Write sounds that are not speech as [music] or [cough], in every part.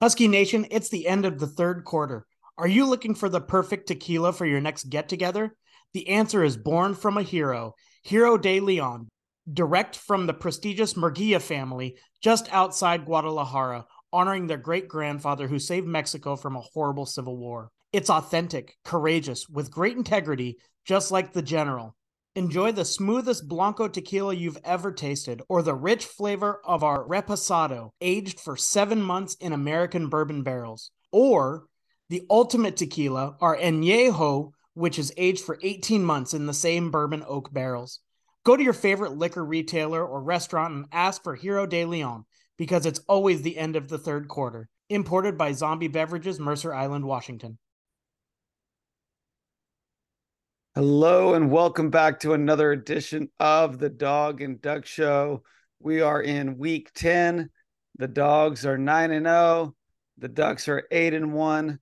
Husky Nation, it's the end of the third quarter. Are you looking for the perfect tequila for your next get together? The answer is born from a hero, Hero de Leon, direct from the prestigious Murguia family just outside Guadalajara, honoring their great grandfather who saved Mexico from a horrible civil war. It's authentic, courageous, with great integrity, just like the General. Enjoy the smoothest Blanco tequila you've ever tasted, or the rich flavor of our Reposado, aged for seven months in American bourbon barrels. Or the ultimate tequila, our Añejo, which is aged for 18 months in the same bourbon oak barrels. Go to your favorite liquor retailer or restaurant and ask for Hero de Leon because it's always the end of the third quarter. Imported by Zombie Beverages, Mercer Island, Washington. Hello and welcome back to another edition of the Dawg and Duck Show. We are in week 10. The dogs are 9 and 0. The Ducks are 8 and 1.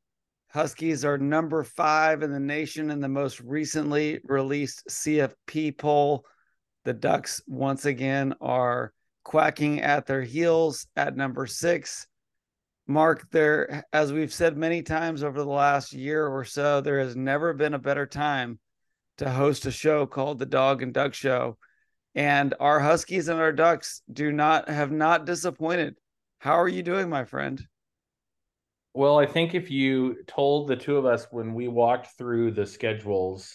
Huskies are number 5 in the nation in the most recently released CFP poll. The Ducks once again are quacking at their heels at number 6. Mark, there as we've said many times over the last year or so, there has never been a better time to host a show called the Dawg and Duck Show. And our Huskies and our Ducks do not have not disappointed. How are you doing, my friend? Well, I think if you told the two of us when we walked through the schedules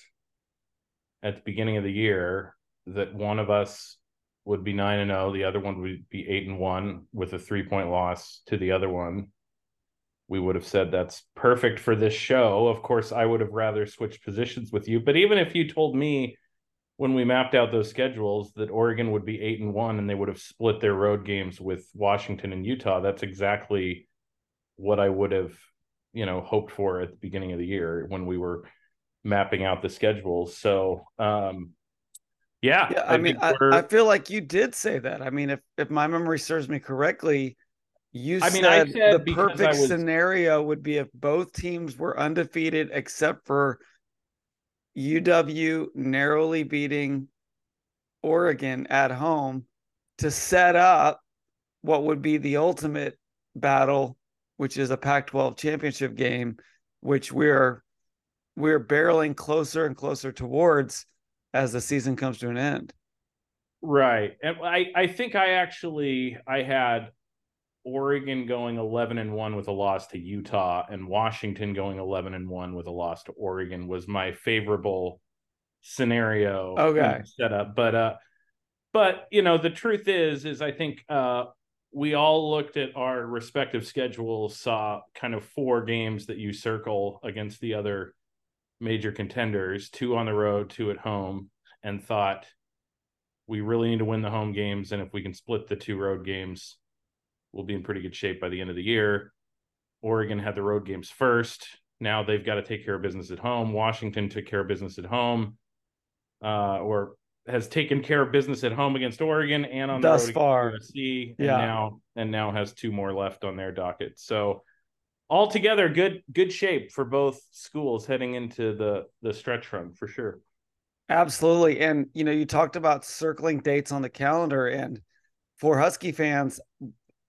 at the beginning of the year that one of us would be 9 and 0, the other one would be 8 and 1 with a 3-point loss to the other one, we would have said that's perfect for this show. Of course, I would have rather switched positions with you. But even if you told me when we mapped out those schedules that Oregon would be eight and one and they would have split their road games with Washington and Utah, that's exactly what I would have, you know, hoped for at the beginning of the year when we were mapping out the schedules. So um yeah, yeah I, I mean I, I feel like you did say that. I mean, if if my memory serves me correctly, you I mean, said, I said the perfect was... scenario would be if both teams were undefeated except for UW narrowly beating Oregon at home to set up what would be the ultimate battle, which is a Pac-12 championship game, which we're we're barreling closer and closer towards as the season comes to an end. Right. And I, I think I actually I had Oregon going 11 and 1 with a loss to Utah and Washington going 11 and 1 with a loss to Oregon was my favorable scenario okay. setup. But uh but you know the truth is is I think uh we all looked at our respective schedules saw kind of four games that you circle against the other major contenders two on the road two at home and thought we really need to win the home games and if we can split the two road games will be in pretty good shape by the end of the year. Oregon had the road games first. Now they've got to take care of business at home. Washington took care of business at home, uh, or has taken care of business at home against Oregon and on thus the road far. USC, yeah. and now and now has two more left on their docket. So altogether, good good shape for both schools heading into the the stretch run for sure. Absolutely, and you know you talked about circling dates on the calendar, and for Husky fans,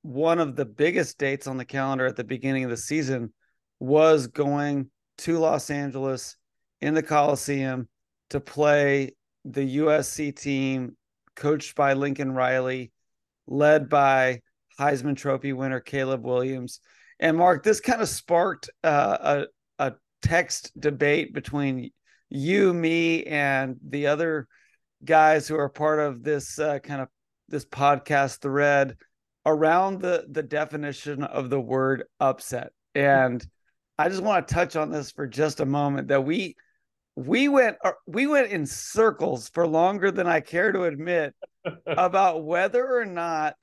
one of the biggest dates on the calendar at the beginning of the season was going to Los Angeles in the Coliseum to play the USC team coached by Lincoln Riley, led by Heisman Trophy winner Caleb Williams. And Mark, this kind of sparked uh, a, a text debate between you, me, and the other guys who are part of this uh, kind of this podcast thread around the the definition of the word upset. And i just want to touch on this for just a moment that we we went uh, we went in circles for longer than i care to admit [laughs] about whether or not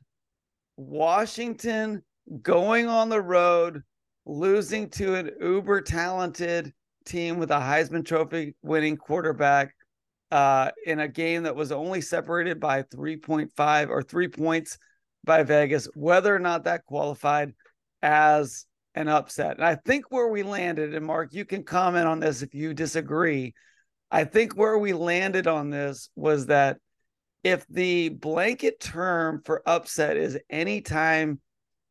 washington going on the road losing to an uber talented team with a heisman trophy winning quarterback uh, in a game that was only separated by 3.5 or 3 points by Vegas, whether or not that qualified as an upset. And I think where we landed, and Mark, you can comment on this if you disagree. I think where we landed on this was that if the blanket term for upset is anytime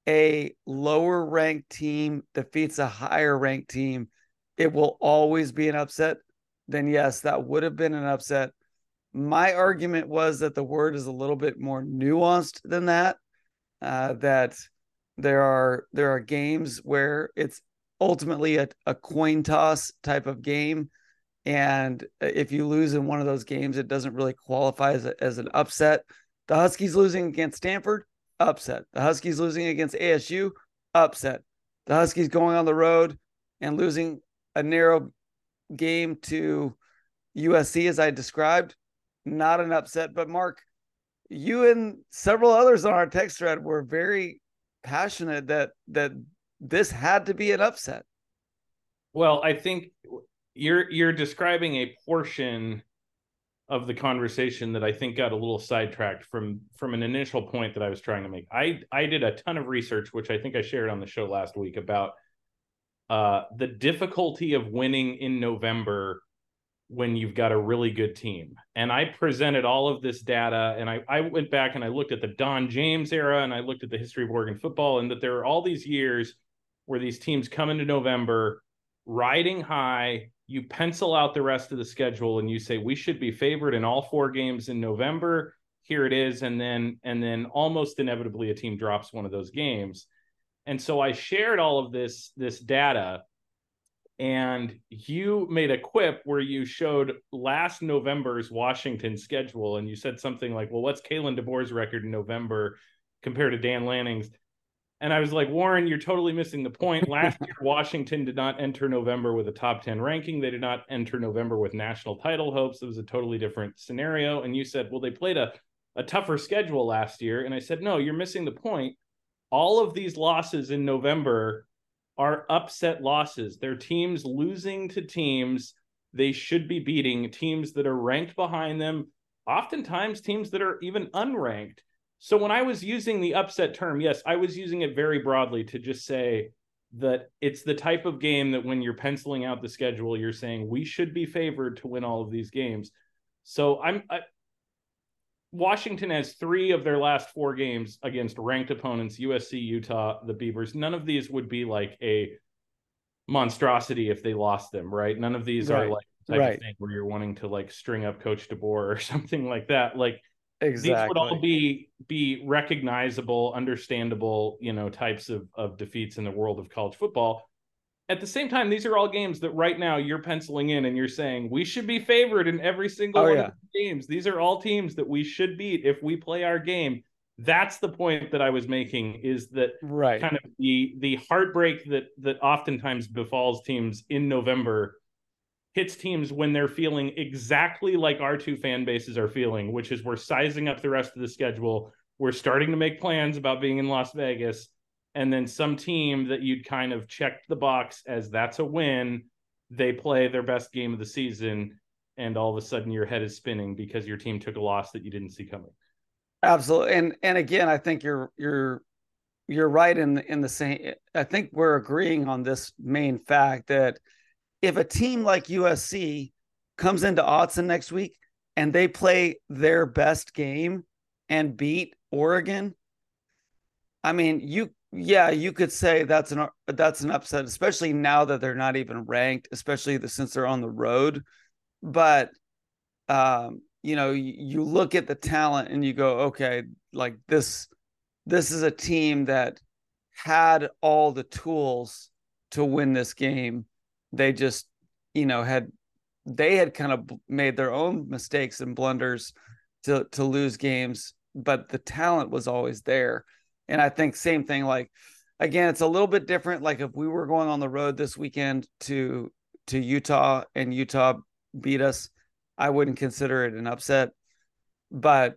a lower ranked team defeats a higher ranked team, it will always be an upset, then yes, that would have been an upset. My argument was that the word is a little bit more nuanced than that. Uh, that there are there are games where it's ultimately a, a coin toss type of game, and if you lose in one of those games, it doesn't really qualify as, a, as an upset. The Huskies losing against Stanford, upset. The Huskies losing against ASU, upset. The Huskies going on the road and losing a narrow game to USC, as I described, not an upset. But Mark, you and several others on our text thread were very passionate that that this had to be an upset. Well, I think you're you're describing a portion of the conversation that I think got a little sidetracked from from an initial point that I was trying to make. I I did a ton of research, which I think I shared on the show last week about uh, the difficulty of winning in November when you've got a really good team. And I presented all of this data and I, I went back and I looked at the Don James era and I looked at the history of Oregon football and that there are all these years where these teams come into November riding high. You pencil out the rest of the schedule and you say we should be favored in all four games in November. Here it is, and then and then almost inevitably a team drops one of those games. And so I shared all of this this data and you made a quip where you showed last November's Washington schedule, and you said something like, "Well, what's Kalen DeBoer's record in November compared to Dan Lanning's?" And I was like, Warren, you're totally missing the point. Last year, [laughs] Washington did not enter November with a top 10 ranking. They did not enter November with national title hopes. It was a totally different scenario. And you said, well, they played a, a tougher schedule last year. And I said, no, you're missing the point. All of these losses in November are upset losses. They're teams losing to teams they should be beating, teams that are ranked behind them, oftentimes teams that are even unranked. So when I was using the upset term, yes, I was using it very broadly to just say that it's the type of game that when you're penciling out the schedule, you're saying we should be favored to win all of these games. So I'm I, Washington has three of their last four games against ranked opponents USC, Utah, the Beavers. None of these would be like a monstrosity if they lost them, right? None of these right. are like type right. of thing where you're wanting to like string up Coach DeBoer or [laughs] something like that. Like exactly. these would all be be recognizable, understandable, you know, types of of defeats in the world of college football at the same time, these are all games that right now you're penciling in and you're saying we should be favored in every single oh, one yeah. of the games. These are all teams that we should beat if we play our game. That's the point that I was making is that right. kind of the the heartbreak that that oftentimes befalls teams in November hits teams when they're feeling exactly like our two fan bases are feeling, which is we're sizing up the rest of the schedule. We're starting to make plans about being in Las Vegas and then some team that you'd kind of checked the box as that's a win, they play their best game of the season, and all of a sudden your head is spinning because your team took a loss that you didn't see coming. Absolutely, and and again, I think you're you're you're right in the, in the same. I think we're agreeing on this main fact that if a team like USC comes into Autzen next week and they play their best game and beat Oregon, I mean, you yeah, you could say that's an that's an upset, especially now that they're not even ranked, especially the, since they're on the road. But um, you know, you, you look at the talent and you go, okay, like this this is a team that had all the tools to win this game. They just, you know, had they had kind of made their own mistakes and blunders to to lose games, but the talent was always there. And I think same thing, like again, it's a little bit different. Like if we were going on the road this weekend to to Utah and Utah beat us, I wouldn't consider it an upset. But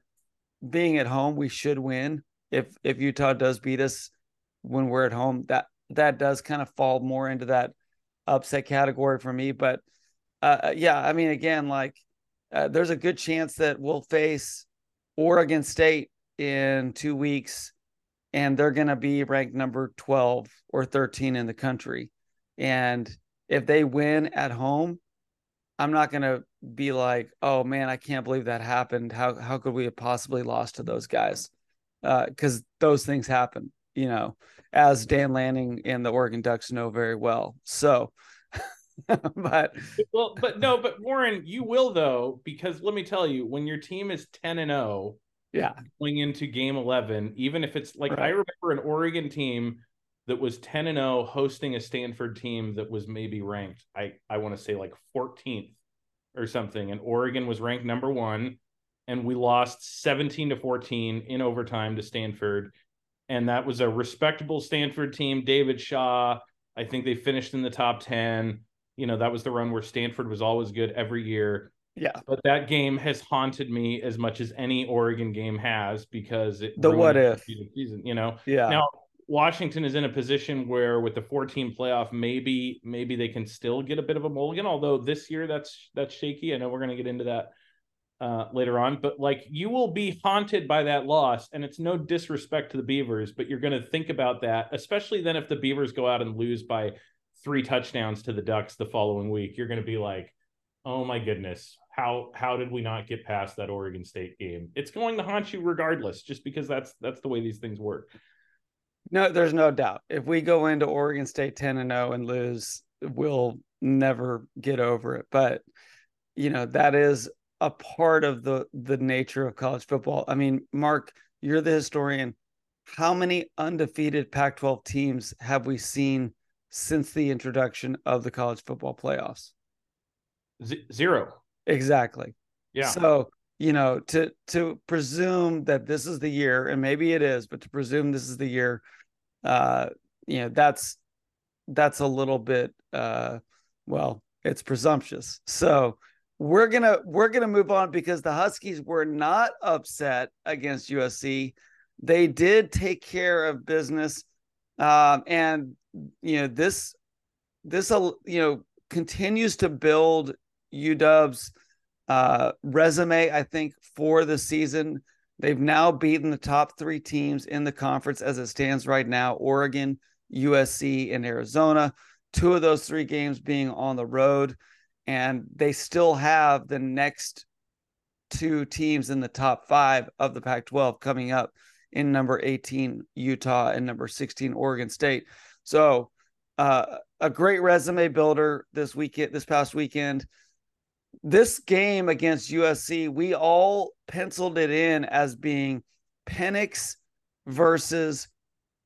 being at home, we should win. If if Utah does beat us when we're at home, that that does kind of fall more into that upset category for me. But uh, uh yeah, I mean, again, like uh, there's a good chance that we'll face Oregon State in two weeks and they're going to be ranked number 12 or 13 in the country. And if they win at home, I'm not going to be like, "Oh man, I can't believe that happened. How how could we have possibly lost to those guys?" Because uh, those things happen. you know, as Dan Lanning and the Oregon Ducks know very well. So, [laughs] but well, but no, but Warren, you will though, because let me tell you, when your team is 10 and 0, yeah, going into game 11, even if it's like right. I remember an Oregon team that was 10 and 0 hosting a Stanford team that was maybe ranked, I, I want to say like 14th or something, and Oregon was ranked number one, and we lost 17 to 14 in overtime to Stanford. And that was a respectable Stanford team. David Shaw, I think they finished in the top 10 you know that was the run where Stanford was always good every year. Yeah, but that game has haunted me as much as any Oregon game has because it the what if season, you know. Yeah. Now Washington is in a position where with the 14 playoff, maybe maybe they can still get a bit of a mulligan. Although this year that's that's shaky. I know we're going to get into that uh, later on, but like you will be haunted by that loss, and it's no disrespect to the Beavers, but you're going to think about that, especially then if the Beavers go out and lose by three touchdowns to the Ducks the following week, you're going to be like, "Oh my goodness, how how did we not get past that Oregon State game?" It's going to haunt you regardless, just because that's that's the way these things work. No, there's no doubt. If we go into Oregon State 10 and 0 and lose, we'll never get over it. But you know, that is a part of the the nature of college football. I mean, Mark, you're the historian. How many undefeated Pac-12 teams have we seen since the introduction of the college football playoffs? Z- zero. Exactly. Yeah. So, you know, to to presume that this is the year, and maybe it is, but to presume this is the year, uh, you know, that's that's a little bit uh well, it's presumptuous. So we're gonna we're gonna move on because the Huskies were not upset against USC. They did take care of business. Um, and you know this this you know continues to build UW's uh, resume. I think for the season, they've now beaten the top three teams in the conference as it stands right now: Oregon, USC, and Arizona. Two of those three games being on the road, and they still have the next two teams in the top five of the Pac-12 coming up in number 18 Utah and number 16 Oregon State. So uh, a great resume builder this weekend, this past weekend. This game against USC, we all penciled it in as being Penix versus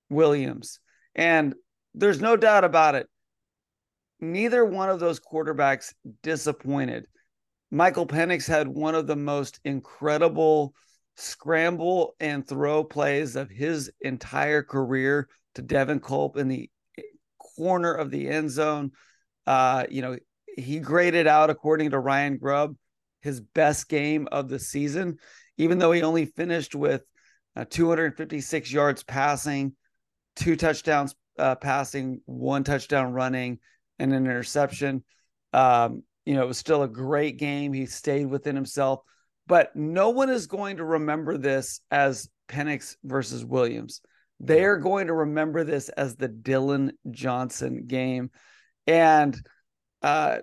Williams. And there's no doubt about it. Neither one of those quarterbacks disappointed. Michael Penix had one of the most incredible scramble and throw plays of his entire career to Devin Culp in the corner of the end zone. Uh, you know, he graded out, according to Ryan Grubb, his best game of the season, even though he only finished with uh, 256 yards passing, two touchdowns uh, passing, one touchdown running, and an interception. Um, you know, it was still a great game. He stayed within himself, but no one is going to remember this as Penix versus Williams. They are going to remember this as the Dillon Johnson game. And uh,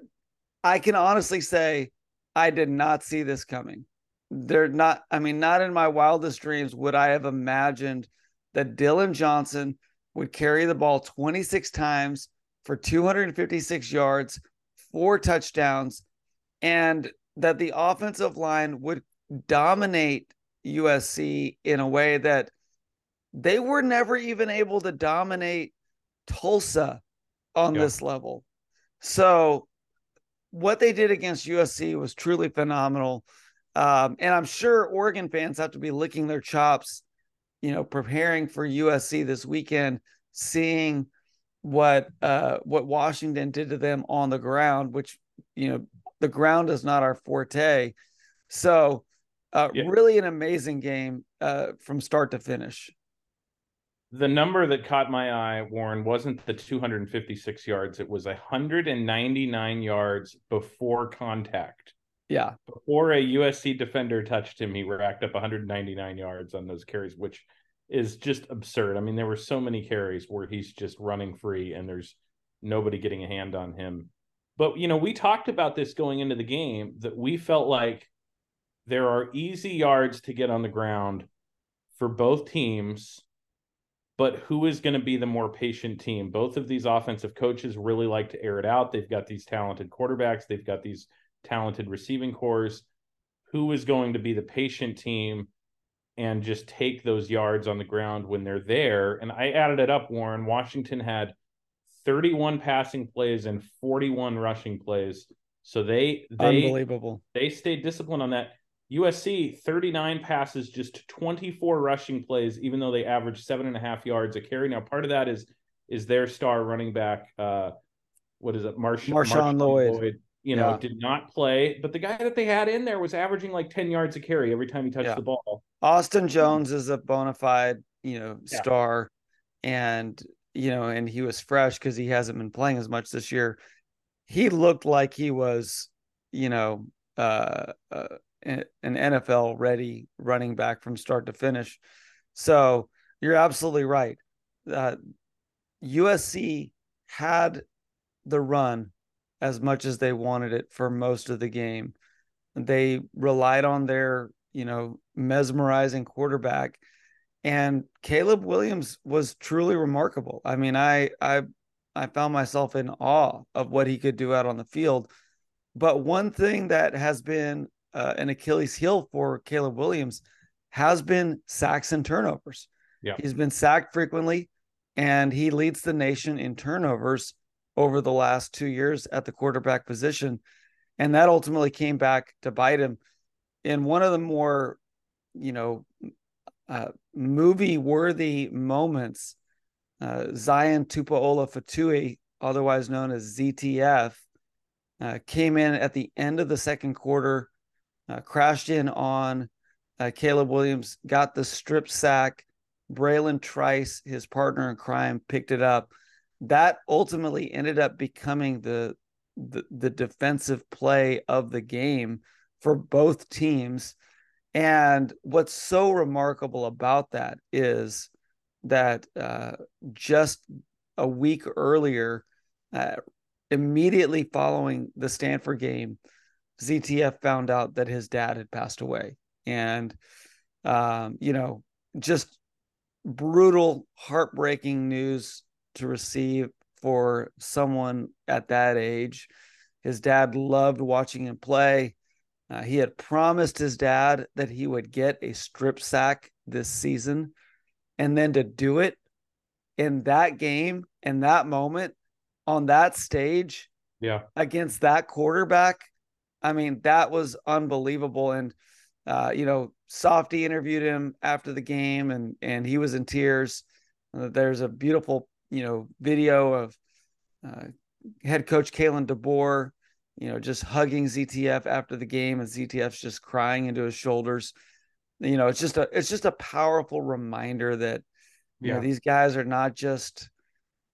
I can honestly say I did not see this coming. They're not, I mean, not in my wildest dreams would I have imagined that Dillon Johnson would carry the ball 26 times for 256 yards, four touchdowns, and that the offensive line would dominate USC in a way that they were never even able to dominate Tulsa on yeah. this level. So what they did against USC was truly phenomenal. Um, and I'm sure Oregon fans have to be licking their chops, you know, preparing for USC this weekend, seeing what uh, what Washington did to them on the ground, which you know the ground is not our forte. So, uh, yeah. really an amazing game uh, from start to finish the number that caught my eye, Warren, wasn't the 256 yards. It was 199 yards before contact. Yeah. Before a USC defender touched him, he racked up 199 yards on those carries, which is just absurd. I mean, there were so many carries where he's just running free and there's nobody getting a hand on him. But, you know, we talked about this going into the game that we felt like there are easy yards to get on the ground for both teams but who is going to be the more patient team? Both of these offensive coaches really like to air it out. They've got these talented quarterbacks, they've got these talented receiving corps. Who is going to be the patient team and just take those yards on the ground when they're there? And I added it up, Warren. Washington had 31 passing plays and 41 rushing plays. So they they unbelievable. They stayed disciplined on that. USC 39 passes, just 24 rushing plays, even though they averaged seven and a half yards a carry. Now, part of that is is their star running back, uh, what is it, Marsh- Marshawn, Marshawn Lloyd. Lloyd. You know, yeah. did not play, but the guy that they had in there was averaging like 10 yards a carry every time he touched yeah. the ball. Austin Jones is a bona fide, you know, yeah. star, and you know, and he was fresh because he hasn't been playing as much this year. He looked like he was, you know, uh, uh an NFL ready running back from start to finish. So you're absolutely right. Uh, USC had the run as much as they wanted it for most of the game. They relied on their, you know, mesmerizing quarterback. And Caleb Williams was truly remarkable. I mean, I I I found myself in awe of what he could do out on the field. But one thing that has been uh, an Achilles heel for Caleb Williams has been sacks and turnovers. Yeah. He's been sacked frequently and he leads the nation in turnovers over the last two years at the quarterback position. And that ultimately came back to bite him in one of the more, you know, uh, movie worthy moments. Uh, Zion Tupuola Fetui, otherwise known as ZTF, uh, came in at the end of the second quarter uh, crashed in on uh, Caleb Williams, got the strip sack. Bralen Trice, his partner in crime, picked it up. That ultimately ended up becoming the, the the defensive play of the game for both teams. And what's so remarkable about that is that uh, just a week earlier, uh, immediately following the Stanford game, ZTF found out that his dad had passed away. And, um, you know, just brutal, heartbreaking news to receive for someone at that age. His dad loved watching him play. Uh, he had promised his dad that he would get a strip sack this season. And then to do it in that game, in that moment, on that stage, yeah, against that quarterback, I mean, that was unbelievable. And uh, you know, Softy interviewed him after the game, and and he was in tears. Uh, there's a beautiful, you know, video of uh, head coach Kalen DeBoer, you know, just hugging ZTF after the game, and ZTF's just crying into his shoulders. You know, it's just a it's just a powerful reminder that you yeah. know these guys are not just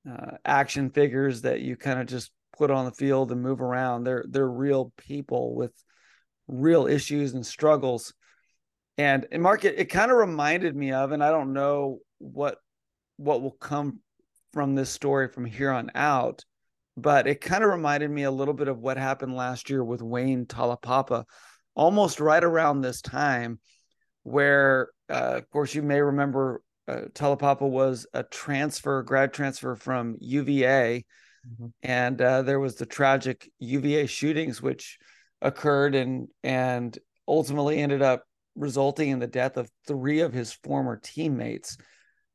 uh, action figures that you kind of just put on the field and move around. They're they're real people with real issues and struggles. And in market, it, it kind of reminded me of, and I don't know what what will come from this story from here on out, but it kind of reminded me a little bit of what happened last year with Wayne Taulapapa, almost right around this time, where uh, of course you may remember uh, Taulapapa was a transfer, grad transfer from UVA Mm-hmm. And uh, there was the tragic UVA shootings, which occurred and and ultimately ended up resulting in the death of three of his former teammates.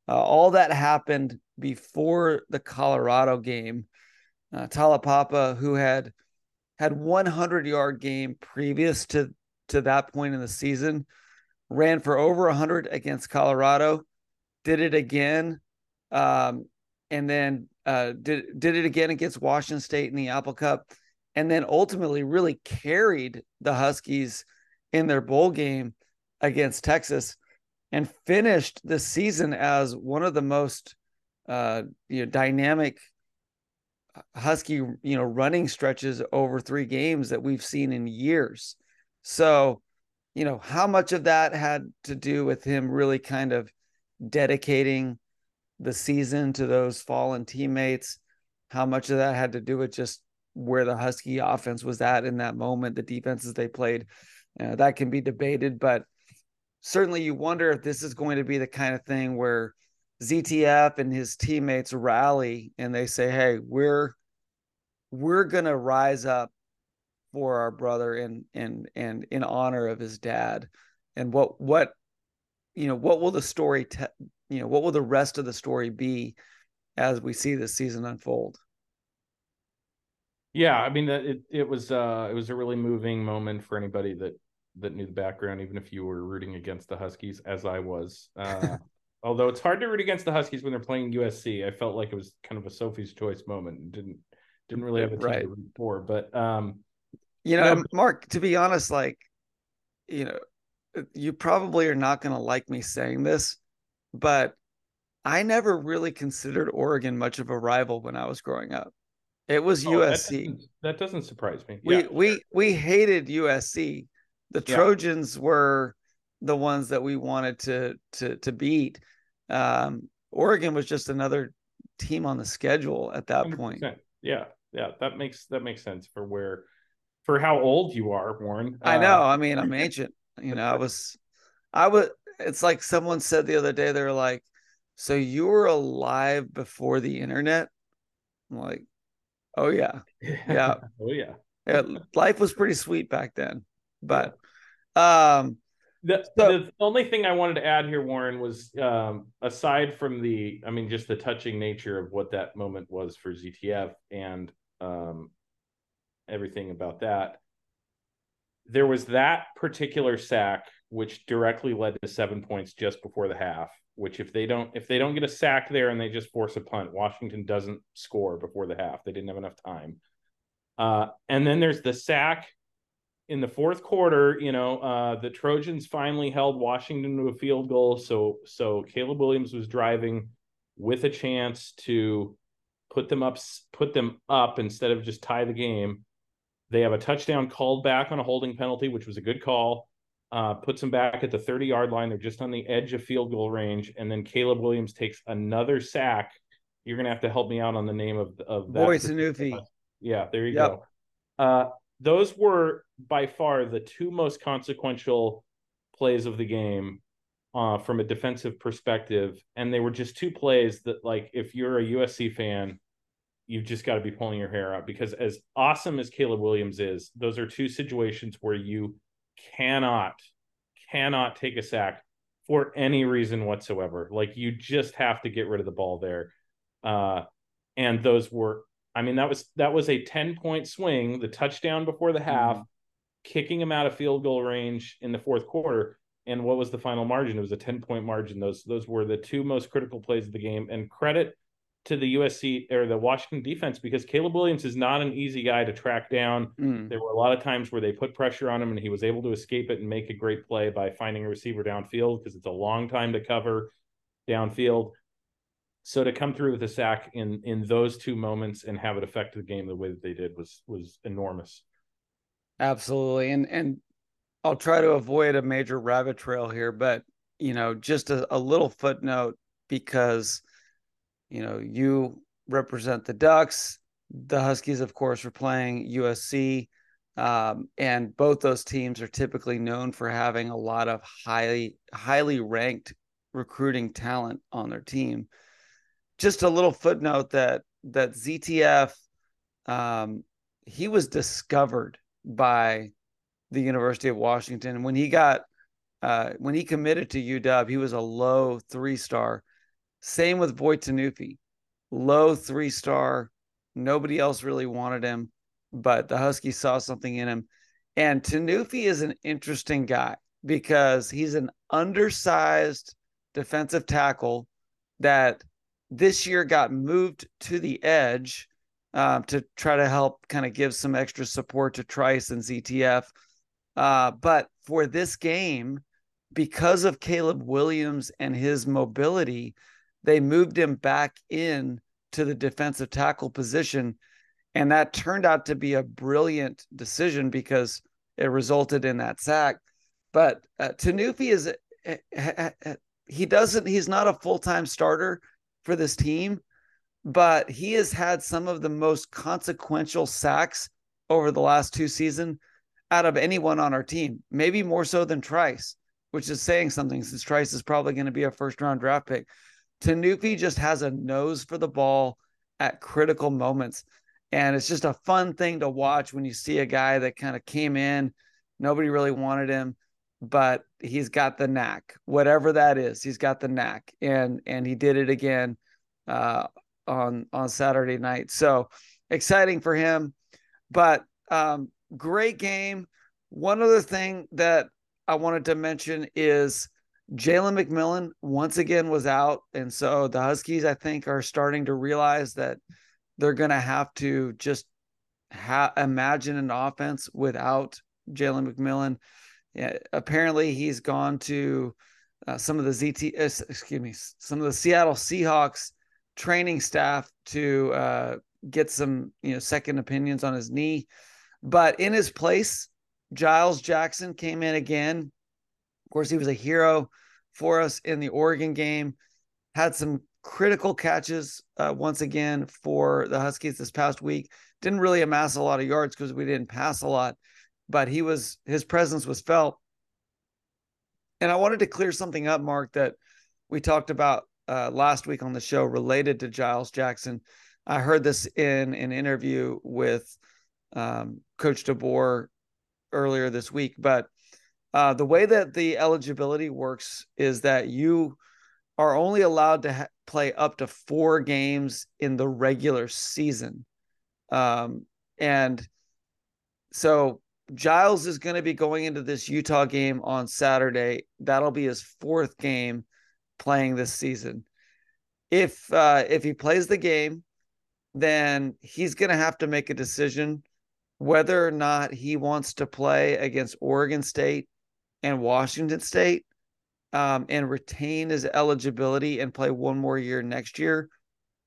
Uh, all that happened before the Colorado game. Uh, Taulapapa, who had had 100 yard game previous to to that point in the season, ran for over 100 against Colorado, did it again, um, and then uh, did did it again against Washington State in the Apple Cup, and then ultimately really carried the Huskies in their bowl game against Texas, and finished the season as one of the most uh, you know dynamic Husky you know running stretches over three games that we've seen in years. So, you know, how much of that had to do with him really kind of dedicating the season to those fallen teammates. How much of that had to do with just where the Husky offense was at in that moment, the defenses they played, uh, that can be debated. But certainly, you wonder if this is going to be the kind of thing where ZTF and his teammates rally and they say, "Hey, we're we're going to rise up for our brother and and and in honor of his dad." And what what you know, what will the story te- you know, what will the rest of the story be as we see this season unfold? Yeah, I mean it it was uh it was a really moving moment for anybody that that knew the background, even if you were rooting against the Huskies, as I was. Uh, [laughs] although it's hard to root against the Huskies when they're playing USC. I felt like it was kind of a Sophie's choice moment. Didn't didn't really have a team right. to root for, but um, you know, Mark. To be honest, like you know, you probably are not going to like me saying this, but I never really considered Oregon much of a rival when I was growing up. It was oh, USC. That doesn't, that doesn't, surprise me. We yeah. we we hated USC. The yeah. Trojans were the ones that we wanted to to to beat. Um, Oregon was just another team on the schedule at that 100%. point. Yeah, yeah, that makes that makes sense for where for how old you are, Warren. I know. Uh, I mean, I'm ancient. You know, I was, I was. It's like someone said the other day. They're like, "So you were alive before the internet?" I'm like, "Oh yeah, [laughs] yeah, oh yeah. yeah." Life was pretty sweet back then, but um, the, so, the only thing I wanted to add here, Warren, was um, aside from the, I mean, just the touching nature of what that moment was for ZTF and um, everything about that. There was that particular sack, which directly led to seven points just before the half. Which, if they don't, if they don't get a sack there and they just force a punt, Washington doesn't score before the half. They didn't have enough time. Uh, and then there's the sack in the fourth quarter, you know, uh, the Trojans finally held Washington to a field goal. So so Caleb Williams was driving with a chance to put them up put them up instead of just tie the game. They have a touchdown called back on a holding penalty, which was a good call. Uh, puts them back at the 30 yard line. They're just on the edge of field goal range. And then Caleb Williams takes another sack. You're going to have to help me out on the name of, of that. Voi Tunuufi. Yeah, there you yep. go. Uh, those were by far the two most consequential plays of the game uh, from a defensive perspective. And they were just two plays that, like, if you're a USC fan, you've just got to be pulling your hair out because, as awesome as Caleb Williams is, those are two situations where you cannot, cannot take a sack for any reason whatsoever. Like, you just have to get rid of the ball there. Uh, and those were I mean, that was that was a 10 point swing, the touchdown before the half, mm-hmm. kicking him out of field goal range in the fourth quarter. And what was the final margin? It was a 10 point margin. Those those were the two most critical plays of the game. And credit to the USC or the Washington defense because Caleb Williams is not an easy guy to track down. Mm. There were a lot of times where they put pressure on him and he was able to escape it and make a great play by finding a receiver downfield because it's a long time to cover downfield. So to come through with a sack in in those two moments and have it affect the game the way that they did was was enormous. Absolutely, and and I'll try to avoid a major rabbit trail here, but you know, just a, a little footnote because you know you represent the Ducks. The Huskies, of course, are playing USC. Um, and both those teams are typically known for having a lot of highly highly ranked recruiting talent on their team just a little footnote that that ZTF um, he was discovered by the University of Washington when he got uh, when he committed to UW. He was a low three star. Same with Voi Tunuufi, low three star. Nobody else really wanted him, but the Huskies saw something in him. And Tunuufi is an interesting guy because he's an undersized defensive tackle that this year got moved to the edge uh, to try to help kind of give some extra support to Trice and ZTF. Uh, but for this game, because of Caleb Williams and his mobility, they moved him back in to the defensive tackle position. And that turned out to be a brilliant decision because it resulted in that sack. But uh, Tunuufi is, eh, eh, eh, he doesn't, he's not a full time starter for this team, but he has had some of the most consequential sacks over the last two seasons out of anyone on our team, maybe more so than Trice, which is saying something since Trice is probably going to be a first round draft pick. Tunuufi just has a nose for the ball at critical moments. And it's just a fun thing to watch when you see a guy that kind of came in, nobody really wanted him, but he's got the knack, whatever that is. He's got the knack, and and he did it again uh, on on Saturday night. So exciting for him, but um, great game. One other thing that I wanted to mention is Jalen McMillan once again was out, and so the Huskies I think are starting to realize that they're going to have to just ha- imagine an offense without Jalen McMillan. Yeah, apparently, he's gone to uh, some of the ZT, uh, excuse me, some of the Seattle Seahawks training staff to uh, get some, you know, second opinions on his knee. But in his place, Giles Jackson came in again. Course, he was a hero for us in the Oregon game. Had some critical catches uh, once again for the Huskies this past week. Didn't really amass a lot of yards because we didn't pass a lot, but he was his presence was felt. And I wanted to clear something up, Mark, that we talked about uh, last week on the show related to Giles Jackson. I heard this in an interview with um, Coach DeBoer earlier this week, but uh, the way that the eligibility works is that you are only allowed to ha- play up to four games in the regular season. Um, and so Giles is going to be going into this Utah game on Saturday. That'll be his fourth game playing this season. If uh, if he plays the game, then he's going to have to make a decision whether or not he wants to play against Oregon State and Washington State um, and retain his eligibility and play one more year next year,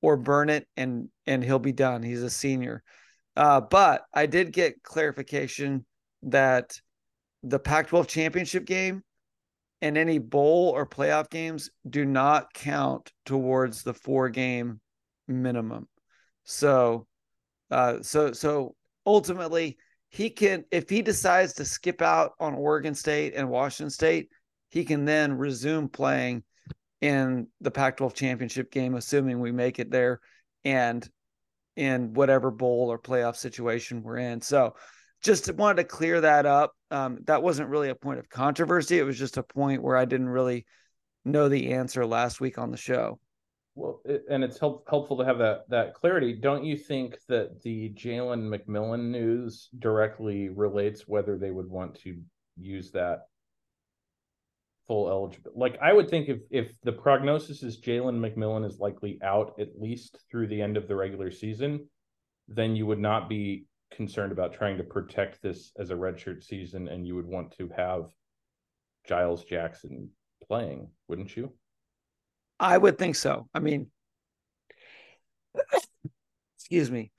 or burn it and and he'll be done. He's a senior. Uh, but I did get clarification that the Pac-12 championship game and any bowl or playoff games do not count towards the four game minimum. So, uh, so so ultimately, he can if he decides to skip out on Oregon State and Washington State, he can then resume playing in the Pac-12 championship game, assuming we make it there, and in whatever bowl or playoff situation we're in. So, just wanted to clear that up. Um, that wasn't really a point of controversy. It was just a point where I didn't really know the answer last week on the show. Well, it, and it's help, helpful to have that that clarity. Don't you think that the Jalen McMillan news directly relates whether they would want to use that full eligible? Like, I would think if if the prognosis is Jalen McMillan is likely out at least through the end of the regular season, then you would not be concerned about trying to protect this as a redshirt season, and you would want to have Giles Jackson playing, wouldn't you? I would think so. I mean, excuse me.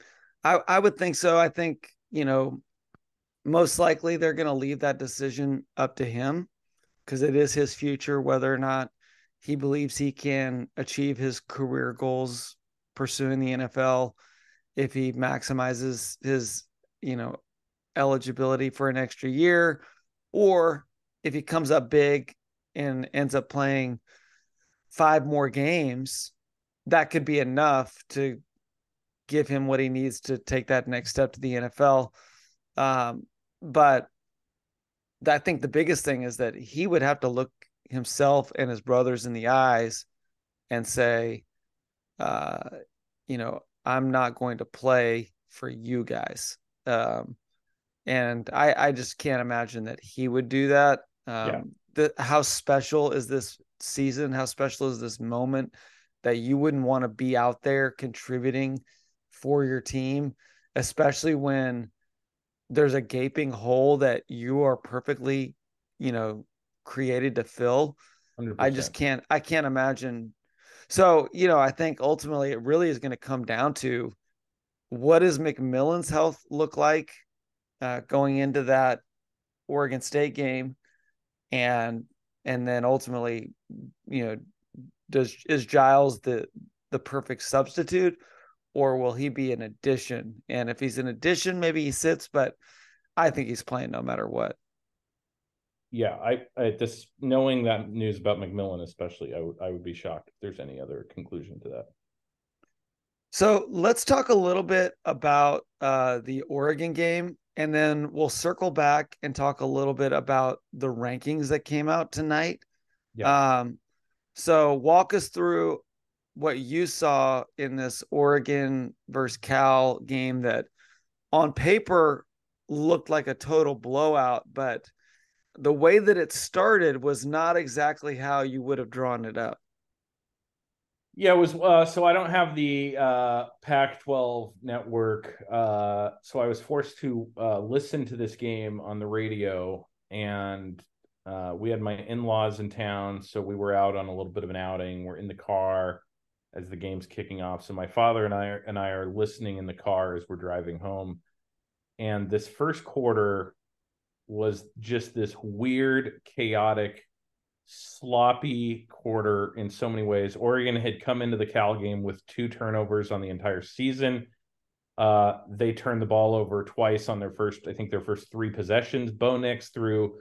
I, I would think so. I think, you know, most likely they're going to leave that decision up to him because it is his future, whether or not he believes he can achieve his career goals pursuing the NFL if he maximizes his, you know, eligibility for an extra year or if he comes up big and ends up playing five more games, that could be enough to give him what he needs to take that next step to the NFL. Um, but I think the biggest thing is that he would have to look himself and his brothers in the eyes and say, uh, you know, I'm not going to play for you guys. Um, and I, I just can't imagine that he would do that. Um, yeah. the, how special is this season? How special is this moment that you wouldn't want to be out there contributing for your team, especially when there's a gaping hole that you are perfectly, you know, created to fill. 100%. I just can't I can't imagine. So, you know, I think ultimately it really is going to come down to what does McMillan's health look like uh, going into that Oregon State game and and then ultimately, you know, does is Giles the the perfect substitute, or will he be an addition? And if he's an addition, maybe he sits, but I think he's playing no matter what. yeah, I, I this knowing that news about McMillan especially, I would I would be shocked if there's any other conclusion to that. So let's talk a little bit about uh, the Oregon game, and then we'll circle back and talk a little bit about the rankings that came out tonight. Yeah. Um, so walk us through what you saw in this Oregon versus Cal game that on paper looked like a total blowout, but the way that it started was not exactly how you would have drawn it up. Yeah, it was. Uh, so I don't have the uh, Pac-12 network, uh, so I was forced to uh, listen to this game on the radio, and uh, we had my in-laws in town, so we were out on a little bit of an outing. We're in the car as the game's kicking off. So my father and I and I are listening in the car as we're driving home, and this first quarter was just this weird, chaotic, sloppy quarter in so many ways. Oregon had come into the Cal game with two turnovers on the entire season. Uh, they turned the ball over twice on their first, I think their first three possessions. Bo Nix threw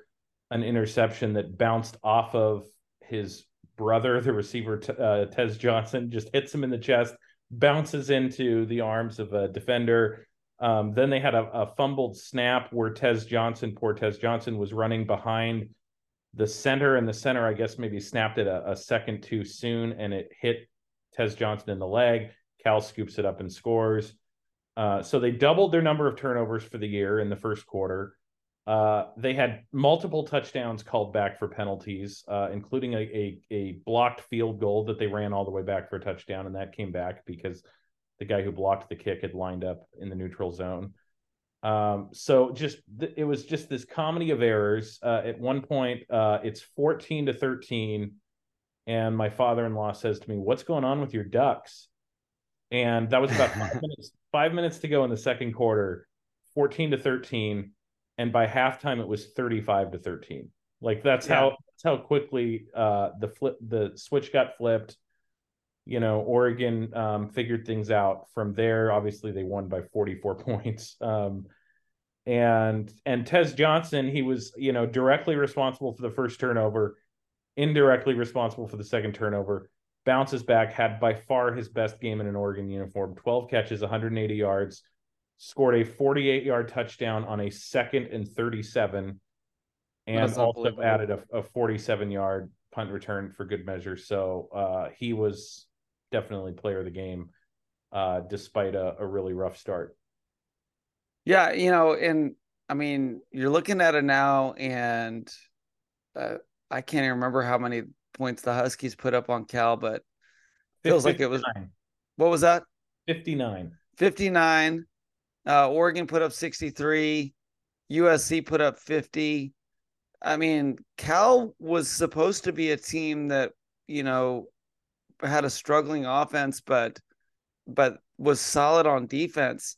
an interception that bounced off of his brother, the receiver, uh, Tez Johnson, just hits him in the chest, bounces into the arms of a defender. Um, then they had a, a, fumbled snap where Tez Johnson, poor Tez Johnson, was running behind the center, and the center, I guess, maybe snapped it a, a second too soon, and it hit Tez Johnson in the leg. Cal scoops it up and scores. Uh, so they doubled their number of turnovers for the year in the first quarter. Uh, they had multiple touchdowns called back for penalties, uh, including a, a, a blocked field goal that they ran all the way back for a touchdown, and that came back because the guy who blocked the kick had lined up in the neutral zone. Um, so just th- it was just this comedy of errors. Uh, at one point, uh, it's fourteen to thirteen, and my father-in-law says to me, "What's going on with your ducks?" And that was about five [laughs] minutes. Five minutes to go in the second quarter, fourteen to thirteen, and by halftime it was thirty-five to thirteen. Like that's yeah. how that's how quickly uh, the flip the switch got flipped you know, Oregon um, figured things out from there. Obviously, they won by 44 [laughs] points. Um, and and Tez Johnson, he was you know directly responsible for the first turnover, indirectly responsible for the second turnover. Bounces back, had by far his best game in an Oregon uniform. 12 catches, 180 yards, scored a 48 yard touchdown on a second and 37, and also added a, a 47 yard punt return for good measure. So uh, he was definitely player of the game, uh, despite a, a really rough start. Yeah, you know, and I mean, you're looking at it now, and uh, I can't even remember how many points the Huskies put up on Cal, but feels 59. like it was. What was that? 59. 59. Uh, Oregon put up 63. USC put up 50. I mean, Cal was supposed to be a team that, you know, had a struggling offense, but but was solid on defense.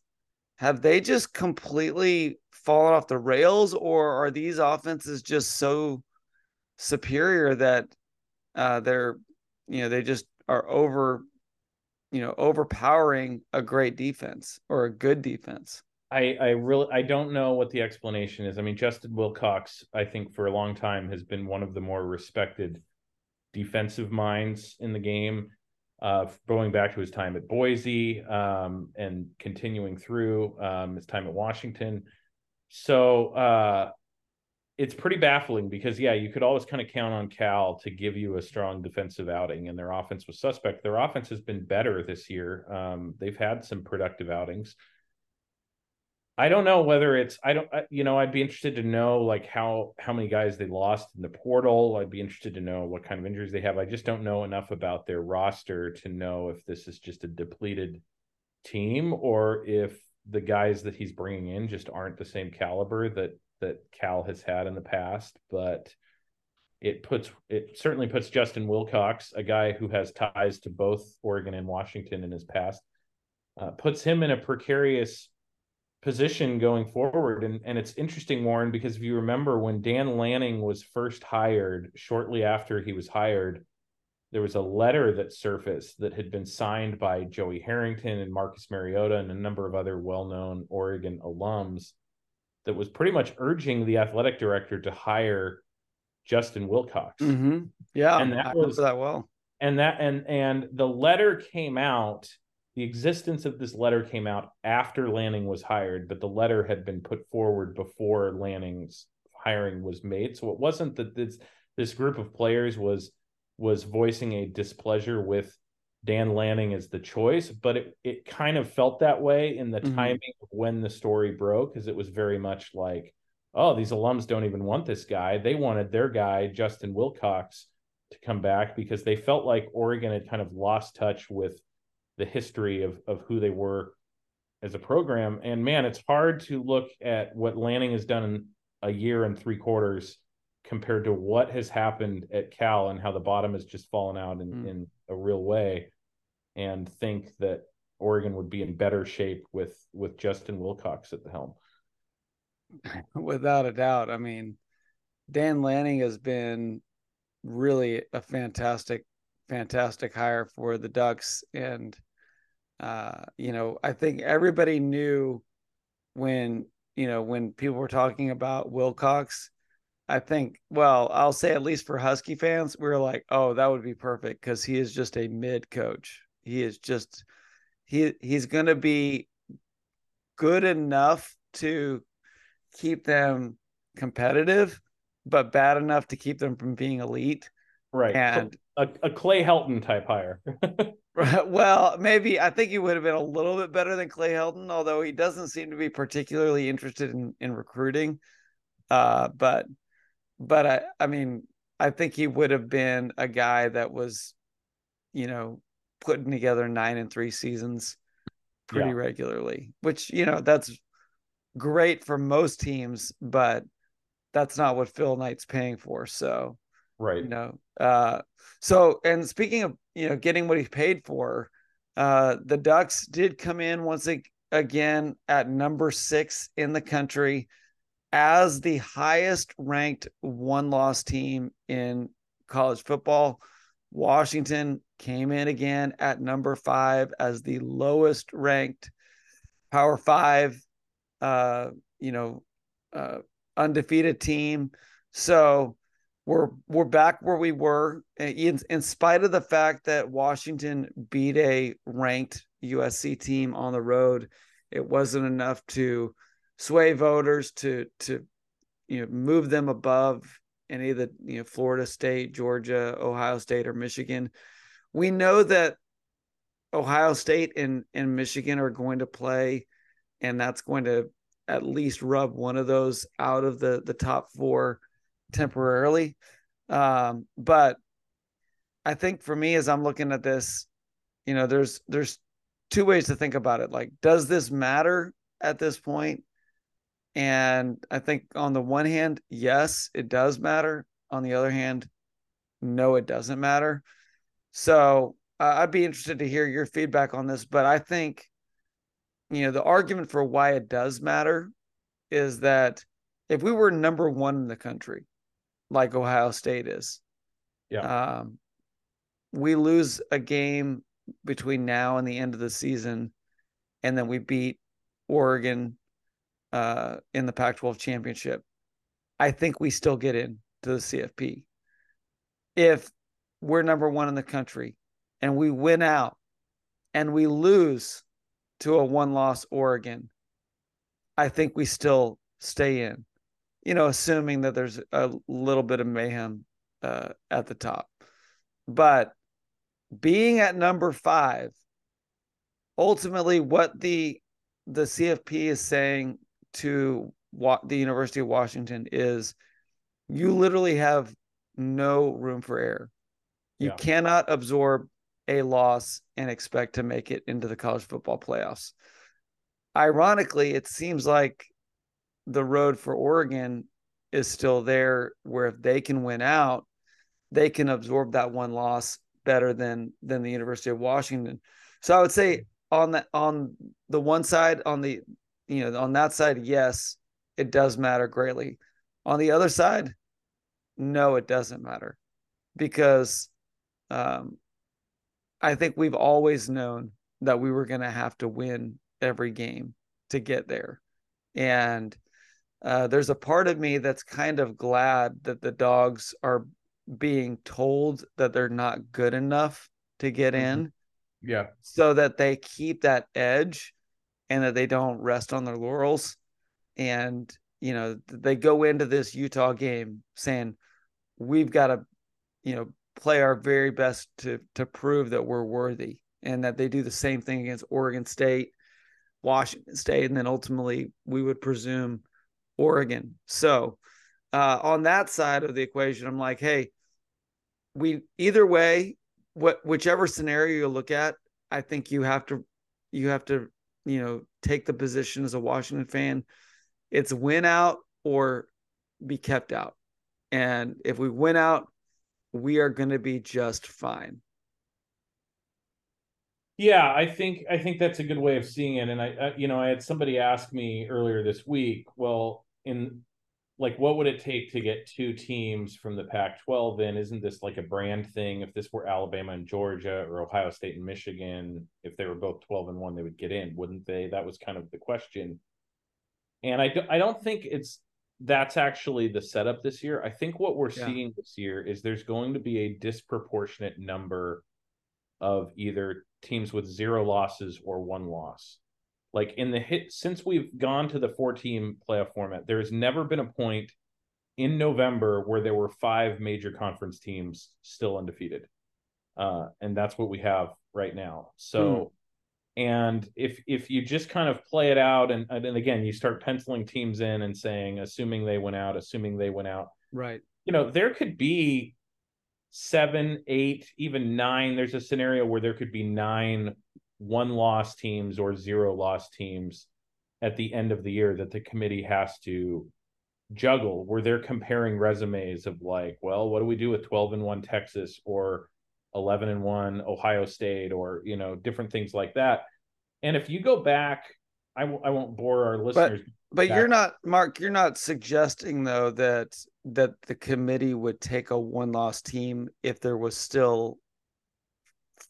Have they just completely fallen off the rails, or are these offenses just so superior that uh, they're you know they just are over you know overpowering a great defense or a good defense? I, I really I don't know what the explanation is. I mean, Justin Wilcox, I think for a long time has been one of the more respected defensive minds in the game, uh, going back to his time at Boise um, and continuing through um, his time at Washington. So uh, it's pretty baffling because, yeah, you could always kind of count on Cal to give you a strong defensive outing, and their offense was suspect. Their offense has been better this year. Um, they've had some productive outings. I don't know whether it's I don't you know I'd be interested to know like how how many guys they lost in the portal. I'd be interested to know what kind of injuries they have. I just don't know enough about their roster to know if this is just a depleted team or if the guys that he's bringing in just aren't the same caliber that that Cal has had in the past, but it puts it certainly puts Justin Wilcox, a guy who has ties to both Oregon and Washington in his past, uh, puts him in a precarious position going forward. And and it's interesting, Warren, because if you remember when Dan Lanning was first hired, shortly after he was hired, there was a letter that surfaced that had been signed by Joey Harrington and Marcus Mariota and a number of other well-known Oregon alums that was pretty much urging the athletic director to hire Justin Wilcox. Mm-hmm. Yeah, And that I was- that well. and that and and the letter came out the existence of this letter came out after lanning was hired but the letter had been put forward before lanning's hiring was made so it wasn't that this this group of players was was voicing a displeasure with dan lanning as the choice but it, it kind of felt that way in the Mhm. timing of when the story broke because it was very much like oh these alums don't even want this guy they wanted their guy justin wilcox to come back because they felt like Oregon had kind of lost touch with the history of of who they were as a program. And man, it's hard to look at what Lanning has done in a year and three quarters compared to what has happened at Cal and how the bottom has just fallen out in, Mm. in a real way and think that Oregon would be in better shape with with Justin Wilcox at the helm. [laughs] Without a doubt. I mean, Dan Lanning has been really a fantastic, fantastic hire for the Ducks. And, uh, you know, I think everybody knew when, you know, when people were talking about Wilcox, I think, well, I'll say at least for Husky fans, we were like, oh, that would be perfect because he is just a mid coach. He is just, he he's going to be good enough to keep them competitive, but bad enough to keep them from being elite. Right. And a, a Clay Helton type hire. [laughs] [laughs] well, maybe I think he would have been a little bit better than Clay Helton, although he doesn't seem to be particularly interested in in recruiting. Uh, but but I I mean I think he would have been a guy that was, you know, putting together nine and three seasons pretty Yeah. regularly, which you know that's great for most teams, but that's not what Phil Knight's paying for. So right. you know uh so and speaking of you know getting what he paid for uh the ducks did come in once again at number six in the country as the highest ranked one loss team in college football washington came in again at number five as the lowest ranked power five uh you know uh undefeated team so we're we're back where we were eh, in, in spite of the fact that Washington beat a ranked USC team on the road it wasn't enough to sway voters to to you know move them above any of the you know Florida State, Georgia, Ohio State or Michigan. We know that Ohio State and and Michigan are going to play and that's going to at least rub one of those out of the the top 4 temporarily. Um, but I think for me, as I'm looking at this, you know, there's there's two ways to think about it. Like, does this matter at this point? And I think on the one hand, yes, it does matter. On the other hand, no, it doesn't matter. So uh, I'd be interested to hear your feedback on this. But I think, you know, the argument for why it does matter is that if we were number one in the country, like Ohio State is. Yeah. Um, we lose a game between now and the end of the season, and then we beat Oregon uh, in the Pac 12 championship. I think we still get in to the CFP. If we're number one in the country and we win out and we lose to a one loss Oregon, I think we still stay in you know, assuming that there's a little bit of mayhem uh, at the top. But being at number five, ultimately, what the the CFP is saying to wa- the University of Washington is, you literally have no room for error. You Yeah. cannot absorb a loss and expect to make it into the college football playoffs. Ironically, it seems like the road for Oregon is still there where if they can win out, they can absorb that one loss better than than the University of Washington. So I would say on that on the one side on the you know on that side yes, it does matter greatly. On the other side, no it doesn't matter because um I think we've always known that we were going to have to win every game to get there. And uh, there's a part of me that's kind of glad that the dogs are being told that they're not good enough to get Mhm. in Yeah. so that they keep that edge and that they don't rest on their laurels and you know they go into this Utah game saying we've got to you know play our very best to to prove that we're worthy and that they do the same thing against Oregon State, Washington State and then ultimately we would presume Oregon. So, uh, on that side of the equation I'm like, hey, we either way what whichever scenario you look at, I think you have to you have to, you know, take the position as a Washington fan. It's win out or be kept out. And if we win out, we are going to be just fine. Yeah, I think I think that's a good way of seeing it. And I, I, you know, I had somebody ask me earlier this week. Well, in like, what would it take to get two teams from the Pac-12 in? Isn't this like a brand thing? If this were Alabama and Georgia or Ohio State and Michigan, if they were both 12 and one, they would get in, wouldn't they? That was kind of the question. And I, do, I don't think it's that's actually the setup this year. I think what we're Yeah. seeing this year is there's going to be a disproportionate number of either teams with zero losses or one loss. Like in the hit since we've gone to the four team playoff format, there has never been a point in November where there were five major conference teams still undefeated. Uh, and that's what we have right now. So and if if you just kind of play it out and and again you start penciling teams in and saying assuming they went out, assuming they went out, Right. you know, there could be seven, eight, even nine. There's a scenario where there could be nine one loss teams or zero loss teams at the end of the year that the committee has to juggle, where they're comparing resumes of like, well, what do we do with 12 and 1 Texas or 11 and 1 Ohio State or, you know, different things like that. And if you go back, I w- I won't bore our listeners. But Back- you're not Mark, you're not suggesting though that that the committee would take a one loss team if there was still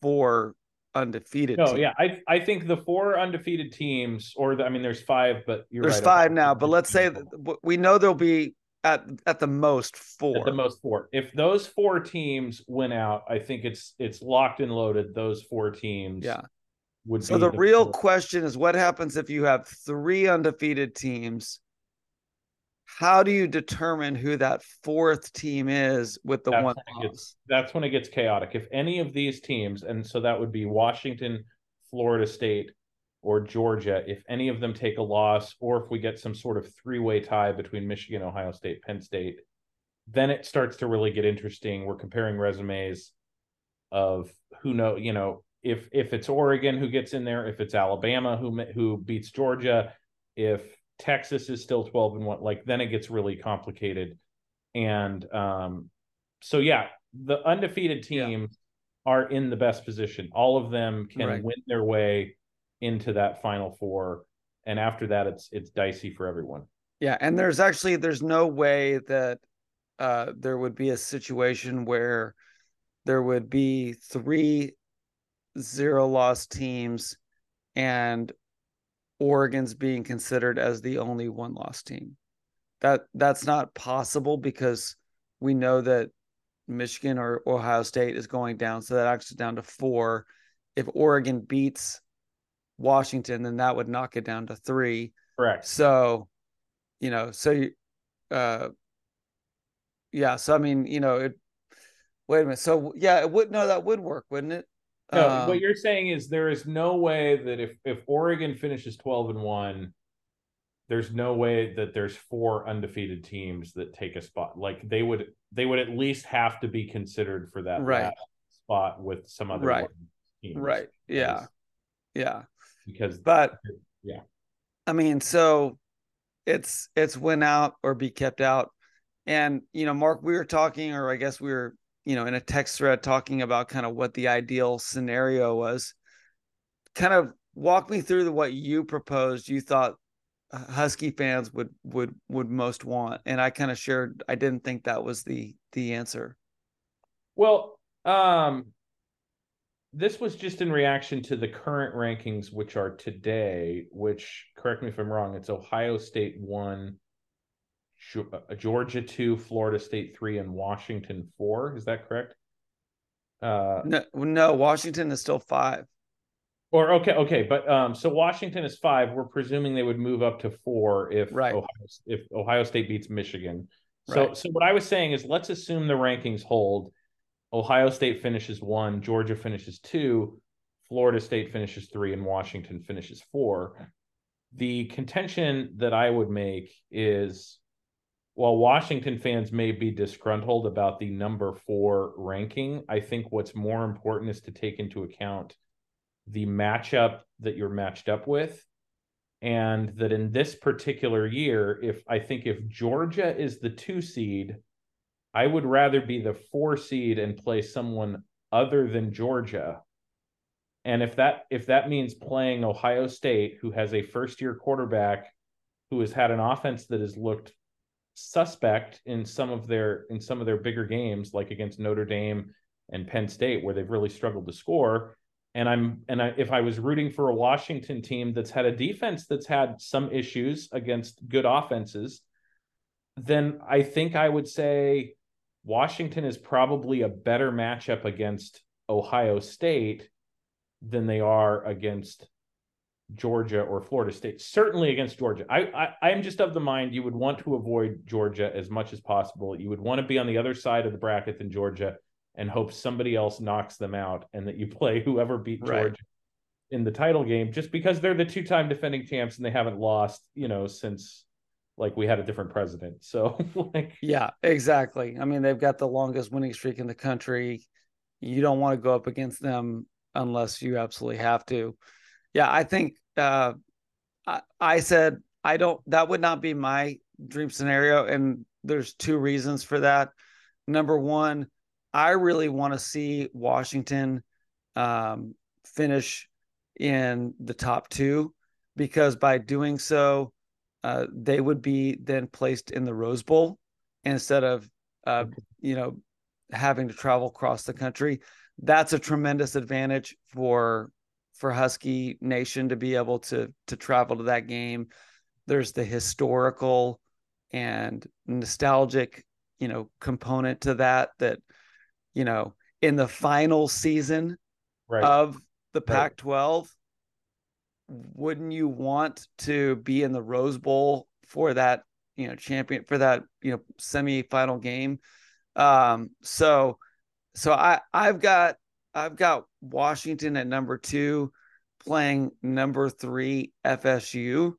four undefeated No, teams. yeah, I I think the four undefeated teams, or the, I mean, there's five, but you're There's right, five now, but let's say we know there'll be at at the most four. at the most four. If those four teams win out, I think it's it's locked and loaded. Those four teams, Yeah. Would So be the real four- question is what happens if you have three undefeated teams? How do you determine who that fourth team is with the That's one when gets- that's when it gets chaotic. If any of these teams, and so that would be Washington, Florida State, or Georgia, if any of them take a loss, or if we get some sort of three way tie between Michigan, Ohio State, Penn State, then it starts to really get interesting. We're comparing resumes of who know, you know, if if it's Oregon who gets in there, if it's Alabama who who beats Georgia, if Texas is still 12 and 1, like then it gets really complicated. And um so yeah, the undefeated Yeah. teams are in the best position. All of them can Right. win their way into that final four. And after that it's it's dicey for everyone. Yeah, and there's actually there's no way that uh there would be a situation where there would be three zero loss teams and Oregon's being considered as the only one loss team. That that's not possible because we know that Michigan or Ohio State is going down, so that actually down to four. If Oregon beats Washington, then that would knock it down to three. Correct. So, you know, so you, uh, yeah. So I mean, you know, it. Wait a minute. So yeah, it would no, that would work, wouldn't it? No, Um, what you're saying is there is no way that if if Oregon finishes 12 and 1, there's no way that there's four undefeated teams that take a spot. Like they would they would at least have to be considered for that Right. spot with some other Right. teams. right. Yeah. Yeah. Because But Yeah. I mean, so it's it's win out or be kept out. And you know, Mark, we were talking, or I guess we were, you know, in a text thread talking about kind of what the ideal scenario was. Kind of walk me through the, what you proposed. You thought Husky fans would would would most want, and I kind of shared. I didn't think that was the the answer. Well, um, this was just in reaction to the current rankings, which are today. Which, correct me if I'm wrong, it's Ohio State one, uh, Georgia two, Florida State three, and Washington four. Is that correct? Uh, no, no, Washington is still five. Or okay, okay, but um, so Washington is five. We're presuming they would move up to four if right. Ohio, if Ohio State beats Michigan. So, right. so what I was saying is, let's assume the rankings hold. Ohio State finishes one, Georgia finishes two, Florida State finishes three, and Washington finishes four. The contention that I would make is while Washington fans may be disgruntled about the number four ranking, I think what's more important is to take into account the matchup that you're matched up with. And that in this particular year, if I think if Georgia is the two seed, I would rather be the four seed and play someone other than Georgia. And if that if that means playing Ohio State, who has a first year quarterback who has had an offense that has looked suspect in some of their in some of their bigger games, like against Notre Dame and Penn State, where they've really struggled to score. And I'm and I, if I was rooting for a Washington team that's had a defense that's had some issues against good offenses, then I think I would say Washington is probably a better matchup against Ohio State than they are against Georgia or Florida State. Certainly against Georgia. I, I I'm just of the mind you would want to avoid Georgia as much as possible. You would want to be on the other side of the bracket than Georgia and hope somebody else knocks them out and that you [laughs] play whoever beat Georgia right. in the title game just because they're the two-time defending champs and they haven't lost, you know, since like we had a different president. So [laughs] like Yeah, exactly. I mean, they've got the longest winning streak in the country. You don't want to go up against them unless you absolutely have to. Yeah, I think uh, I, I said I don't. That would not be my dream scenario, and there's two reasons for that. Number one, I really want to see Washington um, finish in the top two because by doing so, uh, they would be then placed in the Rose Bowl instead of uh, you know having to travel across the country. That's a tremendous advantage for for Husky Nation to be able to to travel to that game. There's the historical and nostalgic, you know, component to that that you know, in the final season right. of the Pac-12, right. wouldn't you want to be in the Rose Bowl for that, you know, champion for that, you know, semi-final game? Um, so so I I've got I've got Washington at number two, playing number three FSU.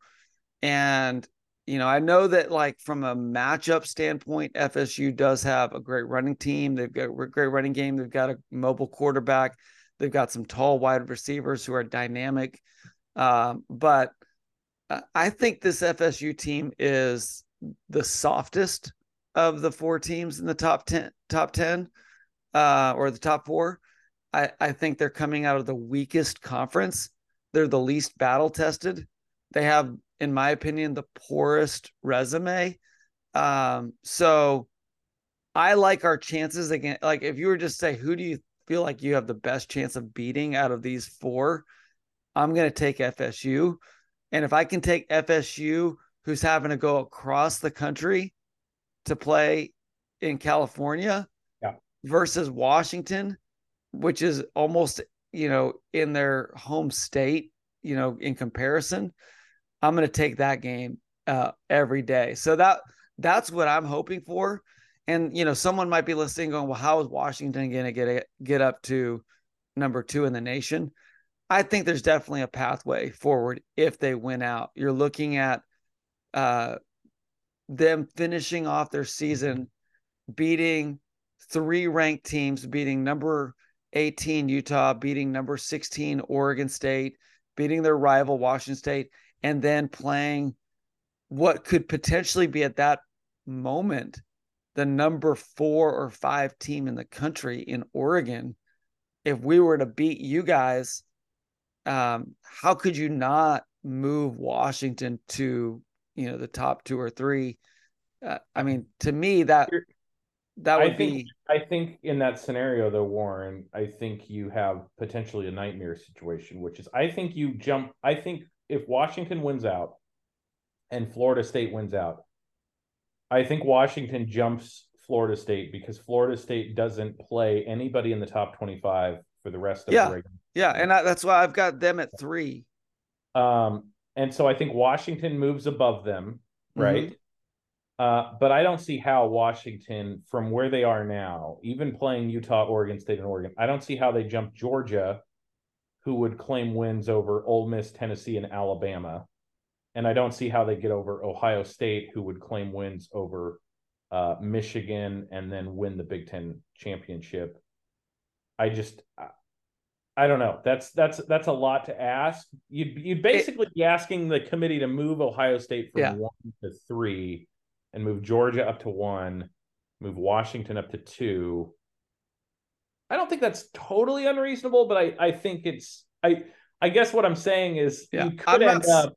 And, you know, I know that like from a matchup standpoint, FSU does have a great running team. They've got a great running game. They've got a mobile quarterback. They've got some tall wide receivers who are dynamic. Um, but I think this FSU team is the softest of the four teams in the top 10 top 10 uh, or the top four I, I think they're coming out of the weakest conference. They're the least battle tested. They have, in my opinion, the poorest resume. Um, so I like our chances again. Like if you were just say, who do you feel like you have the best chance of beating out of these four? I'm going to take FSU. And if I can take FSU, who's having to go across the country to play in California yeah. versus Washington, which is almost you know in their home state you know in comparison i'm going to take that game uh, every day. So that that's what i'm hoping for. And you know someone might be listening going well how is washington going to get a, get up to number two in the nation? I think there's definitely a pathway forward if they win out. You're looking at uh, them finishing off their season beating three ranked teams beating number 18 Utah, beating number 16 Oregon State, beating their rival Washington State, and then playing what could potentially be at that moment the number four or five team in the country in Oregon. If we were to beat you guys, um, how could you not move Washington to you know the top two or three? Uh, I mean, to me that that would I think, be. I think in that scenario, though, Warren, I think you have potentially a nightmare situation, which is I think you jump. I think if Washington wins out and Florida State wins out, I think Washington jumps Florida State because Florida State doesn't play anybody in the top 25 for the rest of Yeah. the regular. Yeah, and I, that's why I've got them at three. Um, and so I think Washington moves above them, Mm-hmm. Uh, but I don't see how Washington, from where they are now, even playing Utah, Oregon State, and Oregon, I don't see how they jump Georgia, who would claim wins over Ole Miss, Tennessee, and Alabama. And I don't see how they get over Ohio State, who would claim wins over uh, Michigan and then win the Big Ten championship. I just, I- don't know. That's that's that's a lot to ask. You'd you'd basically be asking the committee to move Ohio State from Yeah. one to three, and move Georgia up to one, move Washington up to two. I don't think that's totally unreasonable, but I I think it's I I guess what I'm saying is Yeah, you I'm could not end up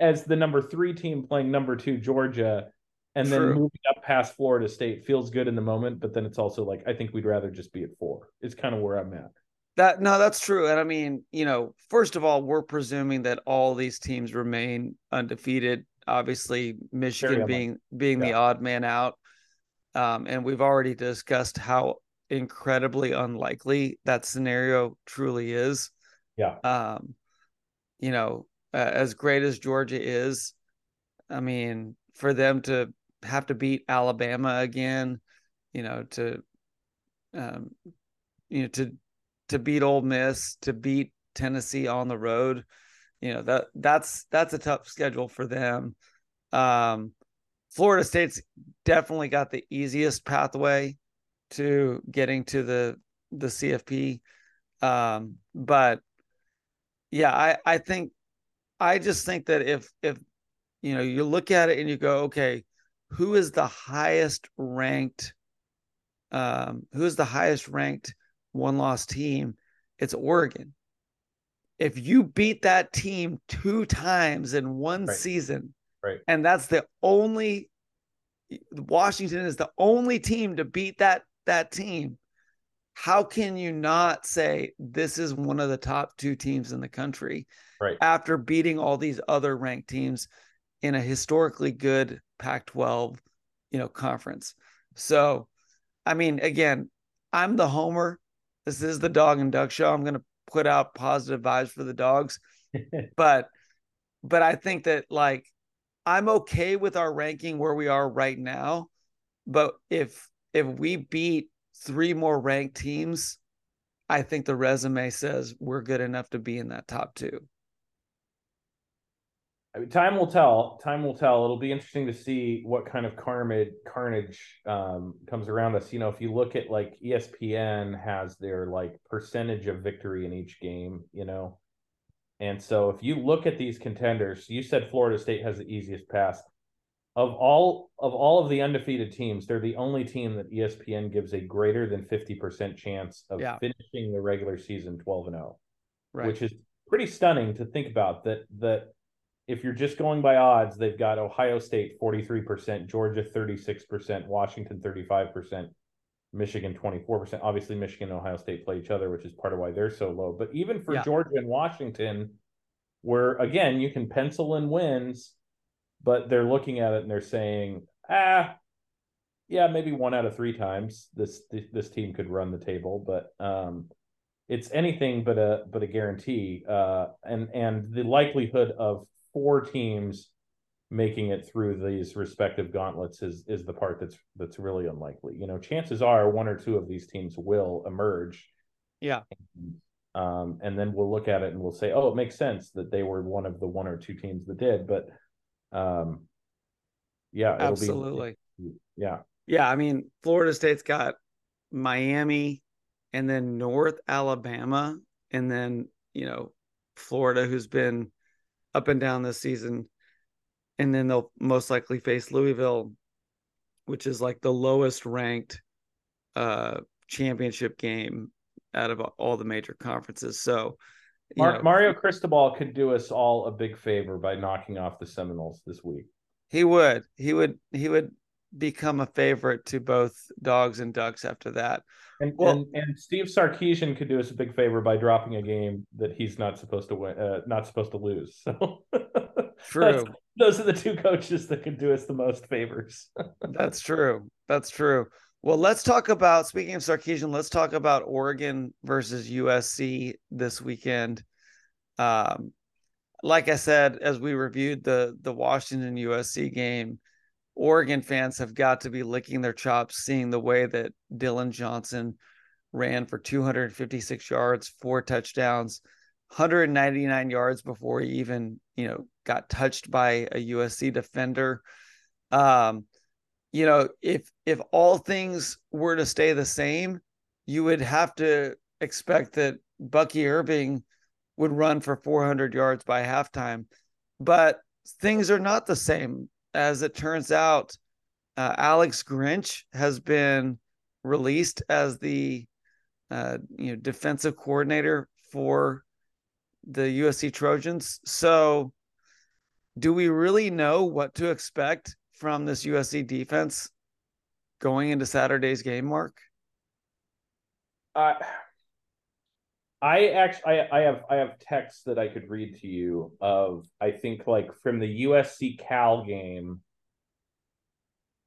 as the number three team playing number two Georgia, and then moving up past Florida State feels good in the moment, but then it's also like I think we'd rather just be at four. It's kind of where I'm at. That no, that's true. And I mean, you know, first of all, we're presuming that all these teams remain undefeated. Obviously, Michigan unlikely. being being the odd man out. Um, and we've already discussed how incredibly unlikely that scenario truly is. Yeah. Um, you know, uh, as great as Georgia is, I mean, for them to have to beat Alabama again, you know, to um, you know, to to beat Ole Miss, to beat Tennessee on the road, you know that that's that's a tough schedule for them. Um, Florida State's definitely got the easiest pathway to getting to the the CFP, um, but yeah, I I think I just think that if if you know you look at it and you go, okay, who is the highest ranked? Um, who is the highest ranked one loss team? It's Oregon. If you beat that team two times in one Right. season, Right. and that's the only Washington is the only team to beat that that team. How can you not say this is one of the top two teams in the country Right. after beating all these other ranked teams in a historically good Pac-12, you know, conference? So, I mean, again, I'm the homer. This is the Dawg and Duck Show. I'm going to put out positive vibes for the dogs, [laughs] but but I think that like I'm okay with our ranking where we are right now, but if if we beat three more ranked teams, I think the resume says we're good enough to be in that top two. I mean, time will tell. Time will tell. It'll be interesting to see what kind of carnage carnage um, comes around us. You know, if you look at like ESPN has their like percentage of victory in each game. You know, and so if you look at these contenders, you said Florida State has the easiest pass. Of all of all of the undefeated teams, they're the only team that ESPN gives a greater than fifty percent chance of Yeah. finishing the regular season twelve and zero Right. which is pretty stunning to think about that that if you're just going by odds they've got ohio state 43% georgia 36% washington 35% michigan 24% obviously michigan and ohio state play each other which is part of why they're so low. But even for Yeah. georgia and washington where again you can pencil in wins but they're looking at it and they're saying ah yeah maybe one out of three times this this team could run the table. But um it's anything but a but a guarantee uh and and the likelihood of four teams making it through these respective gauntlets is is the part that's that's really unlikely you know chances are one or two of these teams will emerge Yeah. um and then we'll look at it and we'll say oh it makes sense that they were one of the one or two teams that did but um yeah it'll Absolutely. be yeah Yeah, I mean, Florida State's got Miami and then North Alabama and then, you know, Florida who's been up and down this season. And then they'll most likely face Louisville, which is like the lowest ranked uh championship game out of all the major conferences. So, Mar- know, Mario Cristobal could do us all a big favor by knocking off the Seminoles this week. he would. He would he would become a favorite to both dogs and ducks after that. And, Well- and and Steve Sarkisian could do us a big favor by dropping a game that he's not supposed to win, uh, not supposed to lose. So [laughs] True. those are the two coaches that can do us the most favors. [laughs] That's true. That's true. Well, let's talk about speaking of Sarkisian, let's talk about Oregon versus USC this weekend. Um, like I said, as we reviewed the the Washington USC game, Oregon fans have got to be licking their chops seeing the way that Dillon Johnson ran for 256 yards, four touchdowns, 199 yards before he even, you know, got touched by a USC defender. Um, you know, if if all things were to stay the same, you would have to expect that Bucky Irving would run for 400 yards by halftime. But things are not the same as it turns out, uh, Alex Grinch has been released as the uh, you know defensive coordinator for the USC Trojans. So, do we really know what to expect from this USC defense going into Saturday's game, Mark? Uh, I actually I, I have I have texts that I could read to you of I think like from the USC Cal game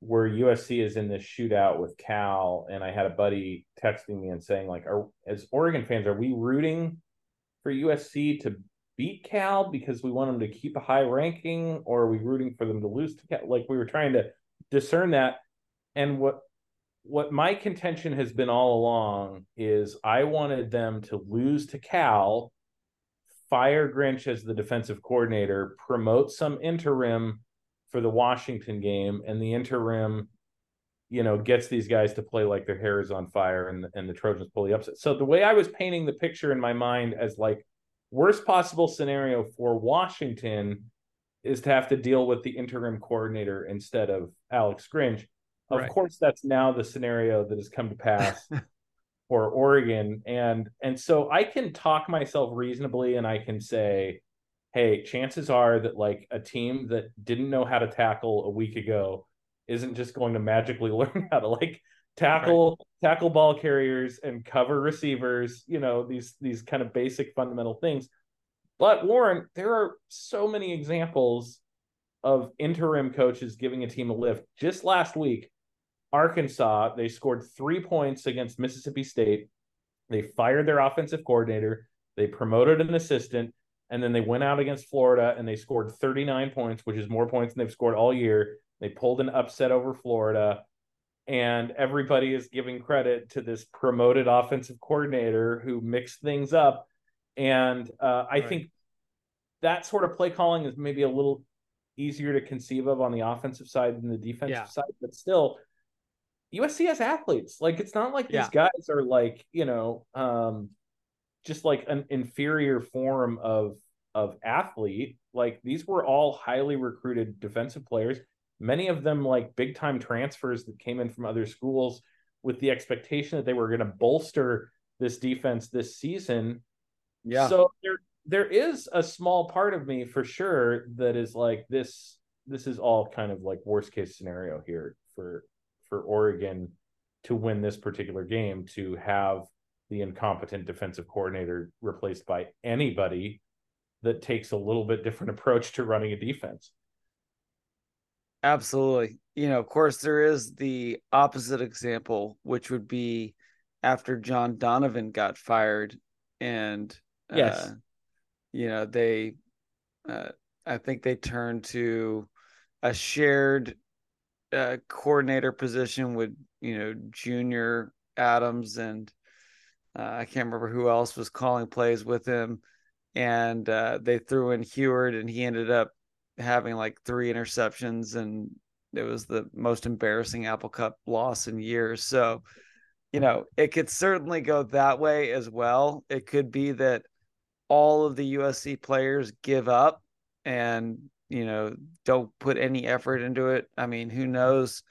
where USC is in this shootout with Cal and I had a buddy texting me and saying like are as Oregon fans are we rooting for USC to beat Cal because we want them to keep a high ranking or are we rooting for them to lose to Cal? Like we were trying to discern that and what what my contention has been all along is I wanted them to lose to Cal, fire Grinch as the defensive coordinator, promote some interim for the Washington game, and the interim, you know, gets these guys to play like their hair is on fire, and and the Trojans pull the upset. So the way I was painting the picture in my mind as like worst possible scenario for Washington is to have to deal with the interim coordinator instead of Alex Grinch of right. course, that's now the scenario that has come to pass [laughs] for Oregon, and and so I can talk myself reasonably, and I can say, hey, chances are that like a team that didn't know how to tackle a week ago isn't just going to magically [laughs] learn how to like tackle right. tackle ball carriers and cover receivers you know these these kind of basic fundamental things but warren there are so many examples of interim coaches giving a team a lift just last week Arkansas, they scored three points against Mississippi State. They fired their offensive coordinator. They promoted an assistant, and then they went out against Florida and they scored 39 points, which is more points than they've scored all year. They pulled an upset over Florida, and everybody is giving credit to this promoted offensive coordinator who mixed things up. And uh, I right. think that sort of play calling is maybe a little easier to conceive of on the offensive side than the defensive yeah. side, but still USC has athletes. Like it's not like these guys are like, you know, um just like an inferior form of of athlete. Like these were all highly recruited defensive players, many of them like big time transfers that came in from other schools with the expectation that they were going to bolster this defense this season. Yeah. So there there is a small part of me for sure that is like this this is all kind of like worst case scenario here for for Oregon to win this particular game to have the incompetent defensive coordinator replaced by anybody that takes a little bit different [laughs] approach to running a defense. Absolutely. You know, of course, there is the opposite example, which would be after John Donovan got fired and, yes, uh, you know, they, uh, I think they turned to a shared uh, coordinator position with you know Junior Adams and uh, I can't remember who else was calling plays with him, and uh, they threw in Huard, and he ended up having like three interceptions, and it was the most embarrassing Apple Cup loss in years. So, you know, it could certainly go that way as well. It could be that all of the USC players give up and you know, don't put any effort into it. I mean, who mm-hmm. knows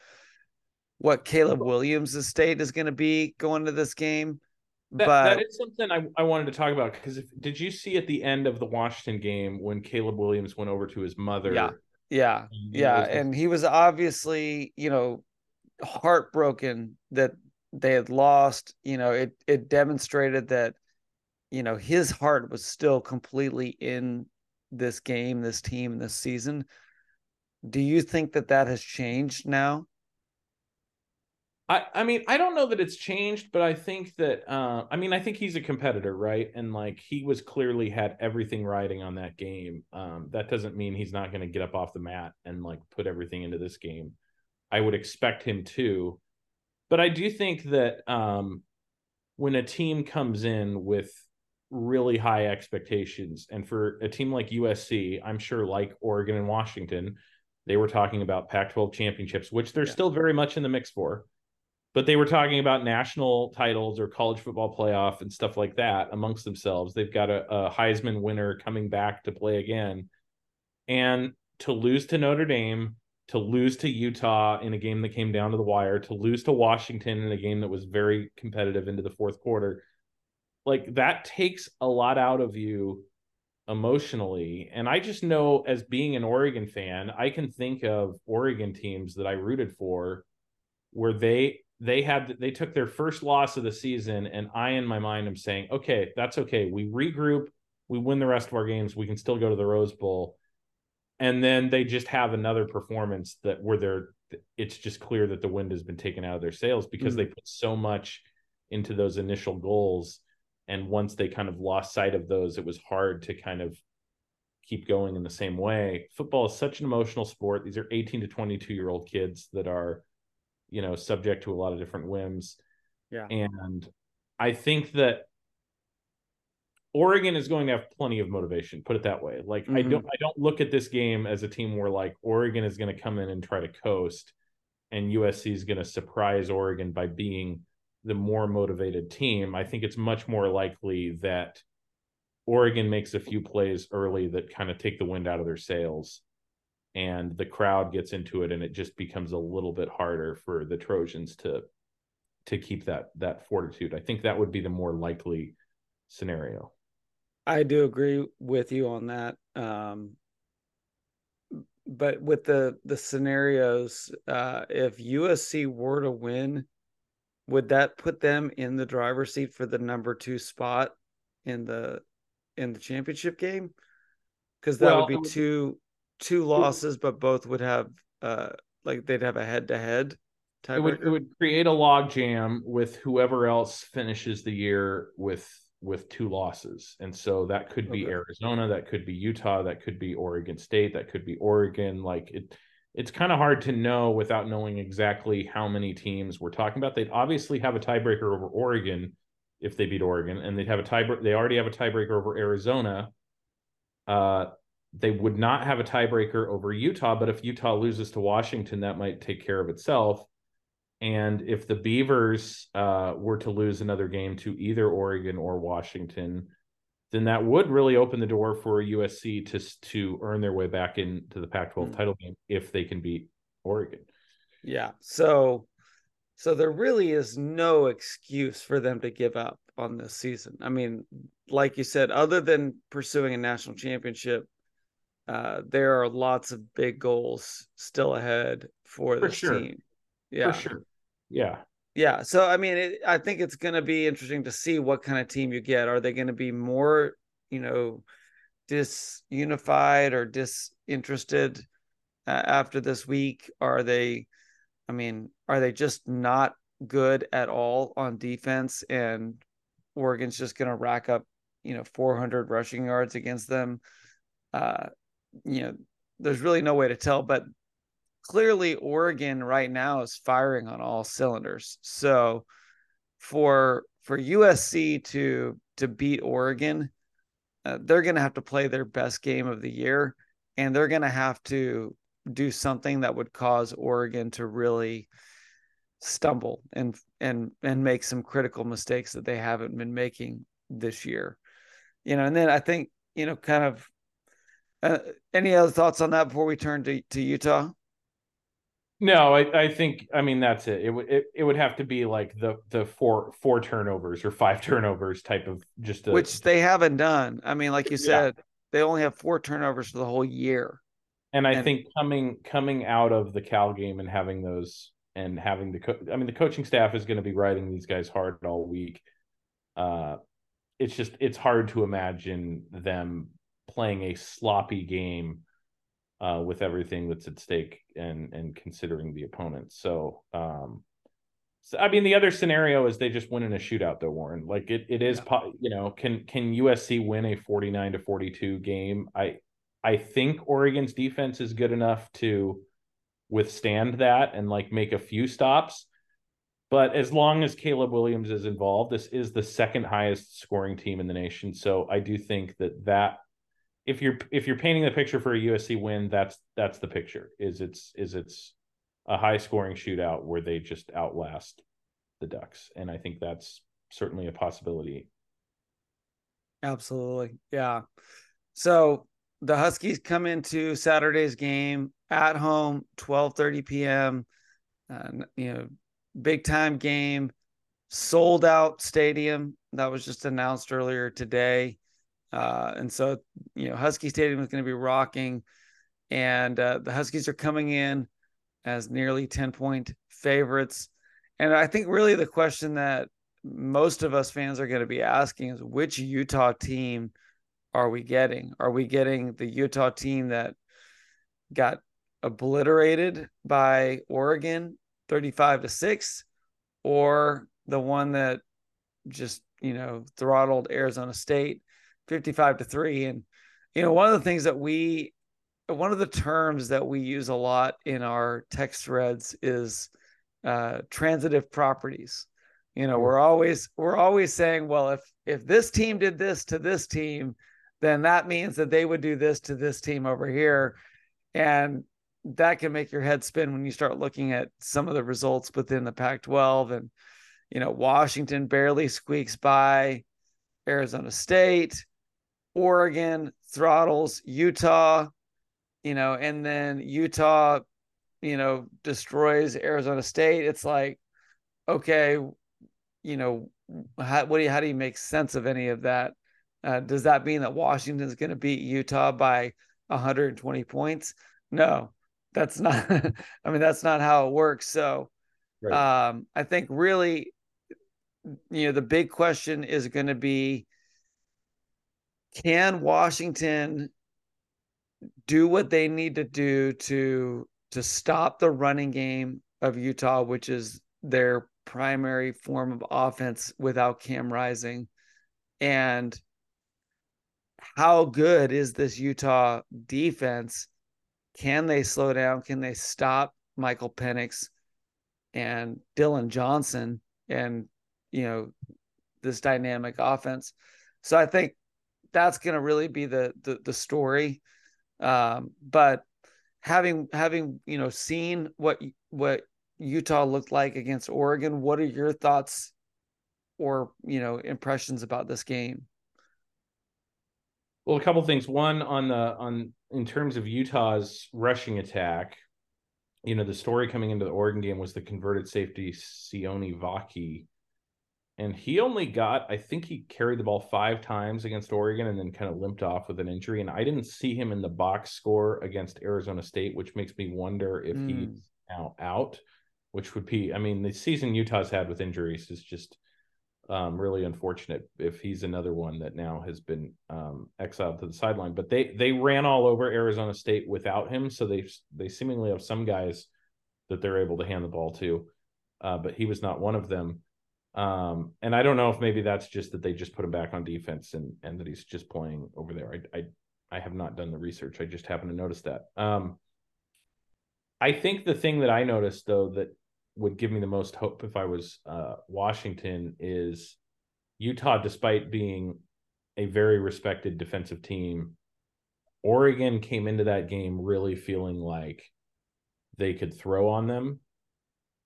what Caleb Williams' state is going to be going to this game. That, but that is something I, I wanted to talk about because did you see at the end of the Washington game when Caleb Williams went over to his mother? Yeah, yeah, yeah, and he was obviously you know heartbroken that they had lost. You know, it it demonstrated that you know his heart was still completely in this game, this team, this season. Do you think that that has changed now? I, I mean, I don't know that it's changed, but I think that uh, I mean, I think he's a competitor, right? And like he was clearly had everything riding on that game. Um, that doesn't mean he's not going to get up off the mat and like put everything into this game. I would expect him to, but I do think that um, when a team comes in with really high expectations, and for a team like USC, I'm sure like Oregon and Washington, they were talking about Pac-12 championships, which they're yeah. still very much in the mix for but they were talking about national titles or college football playoff and stuff like that amongst themselves. They've got a, a, Heisman winner coming back to play again. And to lose to Notre Dame, to lose to Utah in a game that came down to the wire, to lose to Washington in a game that was very competitive into the fourth quarter, like that takes a lot out of you emotionally. And I just know as being an Oregon fan, I can think of Oregon teams that I rooted for where they they had they took their first loss of the season and i in my mind am saying okay that's okay we regroup we win the rest of our games we can still go to the rose bowl and then they just have another performance that where they're it's just clear that the wind has been taken out of their sails because mm-hmm. they put so much into those initial goals and once they kind of lost sight of those it was hard to kind of keep going in the same way football is such an emotional sport these are 18 to 22 year old kids that are you know, subject to a lot of different whims. Yeah. And I think that Oregon is going to have plenty of motivation, put it that way. Like mm-hmm. I don't I don't look at this game as a team where like Oregon is going to come in and try to coast and USC is going to surprise Oregon by being the more motivated team. I think it's much more likely that Oregon makes a few plays early that kind of take the wind out of their sails and the crowd gets into it and it just becomes a little bit harder for the Trojans to to keep that that fortitude. I think that would be the more likely scenario. I do agree with you on that. Um, but with the the scenarios, uh, if USC were to win, would that put them in the driver's seat for the number two spot in the in the championship game? Because that well, would be two two losses, but both would have uh like they'd have a head to head. It would it would create a logjam with whoever else finishes the year with with two losses. And so that could be okay. Arizona, that could be Utah, that could be Oregon State, that could be Oregon. Like it it's kind of hard to know without knowing exactly how many teams we're talking about. They'd obviously have a tiebreaker over Oregon if they beat Oregon, and they'd have a tiebreaker. They already have a tiebreaker over Arizona. Uh, they would not have a tiebreaker over Utah, but if Utah loses to Washington, that might take care of itself. And if the Beavers uh, were to lose another game to either Oregon or Washington, then that would really open the door for USC to to earn their way back into the Pac-12 mm-hmm. title game if they can beat Oregon. Yeah. So so there really is no excuse for them to give up on this season. I mean, like you said, other than pursuing a national championship, uh, there are lots of big goals still ahead for, for this sure. team. Yeah, for sure. Yeah, yeah. So I mean, it, I think it's going to be interesting to see what kind of team you get. Are they going to be more, you know, disunified or disinterested uh, after this week? Are they? I mean, are they just not good at all on defense? And Oregon's just going to rack up, you know, 400 rushing yards against them. Uh, you know, there's really no way to tell, but clearly Oregon right now is firing on all cylinders. So for for USC to to beat Oregon, uh, they're going to have to play their best game of the year and they're going to have to do something that would cause Oregon to really stumble and and and make some critical mistakes that they haven't been making this year. You know, and then I think, you know, kind of uh, any other thoughts on that before we turn to, to Utah? No, I, I think I mean that's it. It would it, it would have to be like the the four four turnovers or five [laughs] turnovers type of just a, which they haven't done. I mean, like you said, yeah. they only have four turnovers for the whole year. And I and, think coming coming out of the Cal game and having those and having the co- I mean the coaching staff is going to be riding these guys hard all week. Uh, it's just it's hard to imagine them playing a sloppy game uh, with everything that's at stake and and considering the opponent. So, um, so I mean, the other scenario is they just win in a shootout, though, Warren. Like it, it is, yeah. you know, can can USC win a forty nine to forty two game? I I think Oregon's defense is good enough to withstand that and like make a few stops. But as long as Caleb Williams is involved, this is the second highest scoring team in the nation. So I do think that that if you're if you're painting the picture for a USC win, that's that's the picture. Is it's is it's a high scoring shootout where they just outlast the Ducks, and I think that's certainly a possibility. Absolutely, yeah. So the Huskies come into Saturday's game at home, twelve thirty p.m. Uh, you know, big time game, sold out stadium that was just announced earlier today. Uh, and so, you know, Husky Stadium is going to be rocking, and uh, the Huskies are coming in as nearly 10 point favorites. And I think really the question that most of us fans are going to be asking is which Utah team are we getting? Are we getting the Utah team that got obliterated by Oregon 35 to 6 or the one that just, you know, throttled Arizona State 55 to 3 and you know one of the things that we one of the terms that we use a lot in our text threads is uh, transitive properties. You know we're always we're always saying well if if this team did this to this team then that means that they would do this to this team over here. And that can make your head spin when you start looking at some of the results within the Pac 12 and you know Washington barely squeaks by Arizona State Oregon throttles Utah, you know, and then Utah, you know, destroys Arizona State. It's like, okay, you know, how, what do you, how do you make sense of any of that? Uh, does that mean that Washington is going to beat Utah by 120 points? No, that's not. [laughs] I mean, that's not how it works. So, right. um, I think really, you know, the big question is going to be can Washington do what they need to do to to stop the running game of Utah, which is their primary form of offense without Cam Rising? And how good is this Utah defense? Can they slow down? Can they stop Michael Penix and Dillon Johnson and you know this dynamic offense? So I think that's going to really be the the, the story. Um, but having having you know seen what what Utah looked like against Oregon, what are your thoughts or you know impressions about this game? Well, a couple things. One on the on in terms of Utah's rushing attack, you know, the story coming into the Oregon game was the converted safety Sione Vaki and he only got i think he carried the ball five times against oregon and then kind of limped off with an injury. And i didn't see him in the box score against arizona state which makes me wonder if mm. he's now out which would be i mean the season utah's had with injuries is just um, really unfortunate if he's another one that now has been um, exiled to the sideline. But they they ran all over arizona state without him so they they seemingly have some guys that they're able to hand the ball to. Uh, but he was not one of them um, and I don't know if maybe that's just that they just put him back on defense and and that he's just playing over there. I I, I have not done the research. I just happen to notice that. Um, I think the thing that I noticed though that would give me the most hope if I was uh, Washington is Utah, despite being a very respected defensive team, Oregon came into that game really feeling like they could throw on them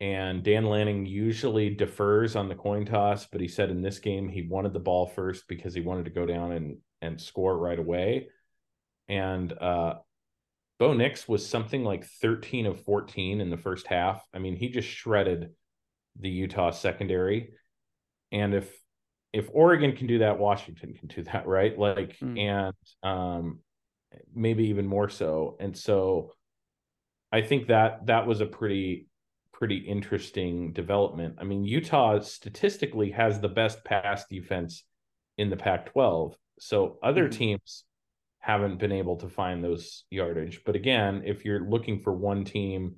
and Dan Lanning usually defers on the coin toss, but he said in this game he wanted the ball first because he wanted to go down and and score right away. And uh, Bo Nix was something like 13 of 14 in the first half. I mean, he just shredded the Utah secondary. And if if Oregon can do that, Washington can do that, right? Like, mm. and um, maybe even more so. And so, I think that that was a pretty pretty interesting development. I mean, Utah statistically has the best pass defense in the Pac 12. So other mm-hmm. teams haven't been able to find those yardage. But again, if you're looking for one team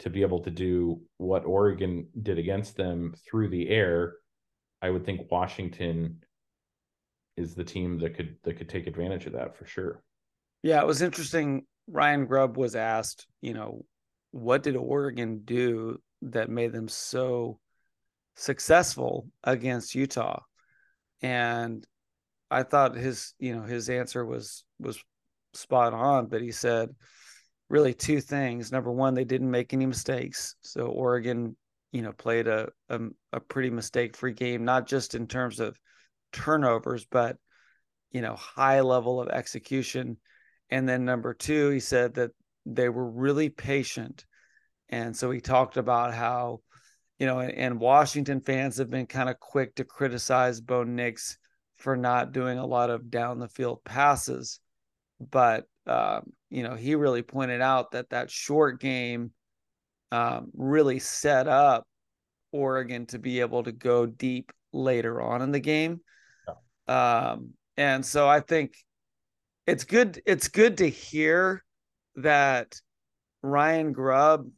to be able to do what Oregon did against them through the air, I would think Washington is the team that could that could take advantage of that for sure. Yeah, it was interesting. Ryan Grubb was asked, you know, what did Oregon do that made them so successful against Utah? And I thought his, you know, his answer was was spot on, but he said really two things. Number one, they didn't make any mistakes. So Oregon, you know, played a a, a pretty mistake-free game, not just in terms of turnovers, but you know, high level of execution. And then number two, he said that they were really patient. And so he talked about how, you know, and Washington fans have been kind of quick to criticize Bo Nix for not doing a lot of down the field passes. But, um, you know, he really pointed out that that short game um, really set up Oregon to be able to go deep later on in the game. Yeah. Um, and so I think it's good. It's good to hear that Ryan Grubb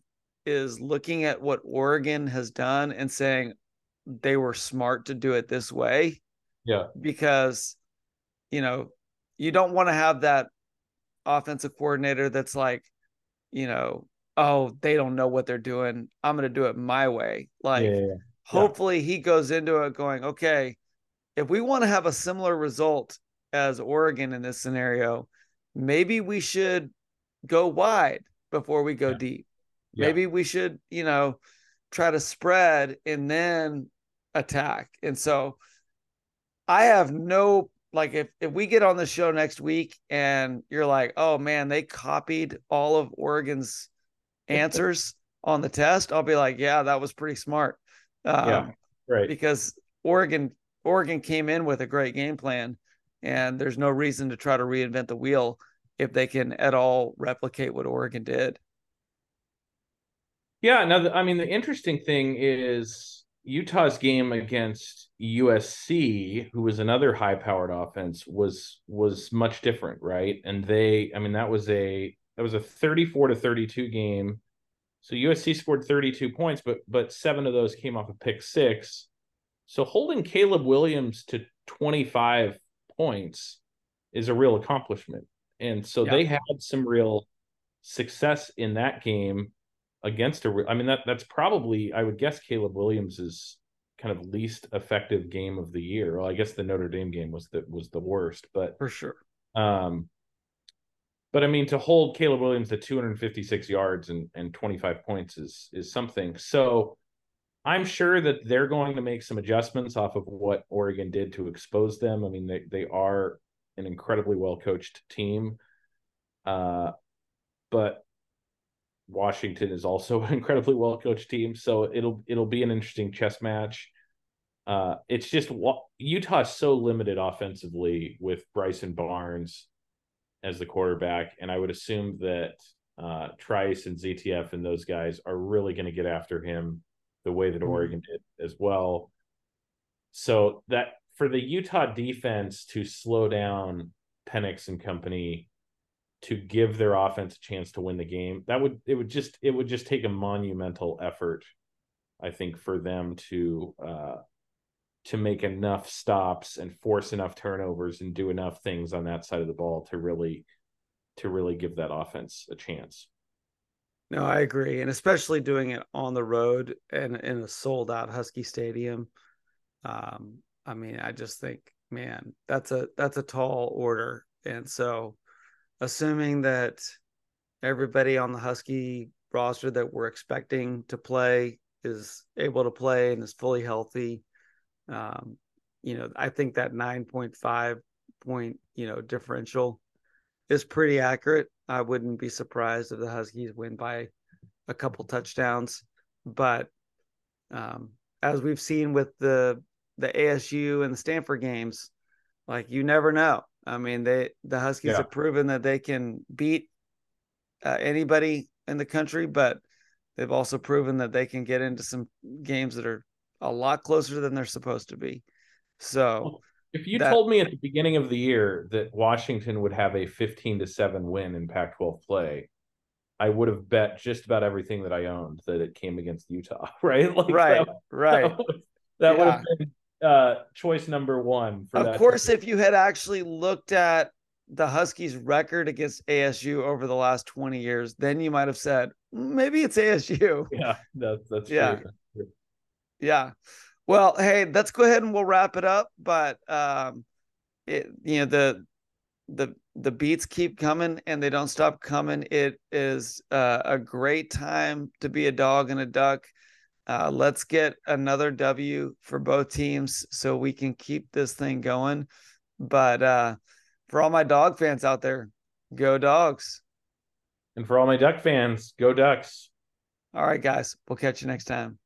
is looking at what Oregon has done and saying they were smart to do it this way. Yeah. Because, you know, you don't want to have that offensive coordinator that's like, you know, oh, they don't know what they're doing. I'm going to do it my way. Like, yeah, yeah. hopefully he goes into it going, okay, if we want to have a similar result as Oregon in this scenario, maybe we should go wide before we go deep. Maybe we should, you know, try to spread and then attack. And so I have no like if if we get on the show next week and you're like, "Oh man, they copied all of Oregon's [laughs] answers on the test." I'll be like, "Yeah, that was pretty smart." Um, yeah. Right. Because Oregon Oregon came in with a great game plan and there's no reason to try to reinvent the wheel if they can at all replicate what Oregon did. Yeah, now I mean the interesting thing is Utah's game against USC, who was another high-powered offense, was was much different, right? And they, I mean, that was a that was a 34 to 32 game. So USC scored 32 points, but but seven of those came off a pick six. So holding Caleb Williams to 25 points is a real accomplishment. And so yeah. they had some real success in that game against a. I mean that that's probably I would guess Caleb Williams is kind of least effective game of the year. Well, I guess the Notre Dame game was the was the worst, but for sure. Um, but I mean to hold Caleb Williams to 256 yards and and 25 points is is something. So I'm sure that they're going to make some adjustments off of what Oregon did to expose them. I mean they they are an incredibly well coached team. Uh, but Washington is also [laughs] an incredibly well coached team, so it'll it'll be an interesting chess match. Uh, it's just Utah is so limited offensively with Bryson Barnes as the quarterback, and I would assume that uh, Trice and ZTF and those guys are really going to get after him the way that mm-hmm. Oregon did as well. So that for the Utah defense to slow down Penix and company to give their offense a chance to win the game. That would it would just it would just take a monumental effort, I think, for them to uh, to make enough stops and force enough turnovers and do enough things on that side of the ball to really to really give that offense a chance. No, I agree, and especially doing it on the road and in a sold out Husky Stadium. Um, I mean, I just think, man, that's a that's a tall order, and so assuming that everybody on the Husky roster that we're expecting to play is able to play and is fully healthy. Um, you know, I think that 9.5 point, you know, differential is pretty accurate. I wouldn't be surprised if the Huskies win by a couple touchdowns, but um, as we've seen with the the ASU and the Stanford games, like you never know. I mean, they the Huskies yeah. have proven that they can beat uh, anybody in the country, but they've also proven that they can get into some games that are a lot closer than they're supposed to be. So, If you that- told me at the beginning of the year that Washington would have a 15 to 7 win in Pac 12 play, I would have bet just about everything that I owned that it came against Utah, [laughs] right? Like right, that, right. that, would- that would have been uh, choice number one. For Of course, if you had actually looked at the Huskies' record against ASU over the last 20 years, then you might have said, maybe it's ASU. [laughs] yeah, that's that's Yeah. true. Yeah. Well, hey, let's go ahead and we'll wrap it up. But um it you know the the the beats keep coming and they don't stop coming. It is uh, a great time to be a dog and a duck. Uh, let's get another W for both teams so we can keep this thing going. But uh, for all my dog fans out there, go dogs. And for all my Duck fans, go Ducks. All right, guys, we'll catch you next time.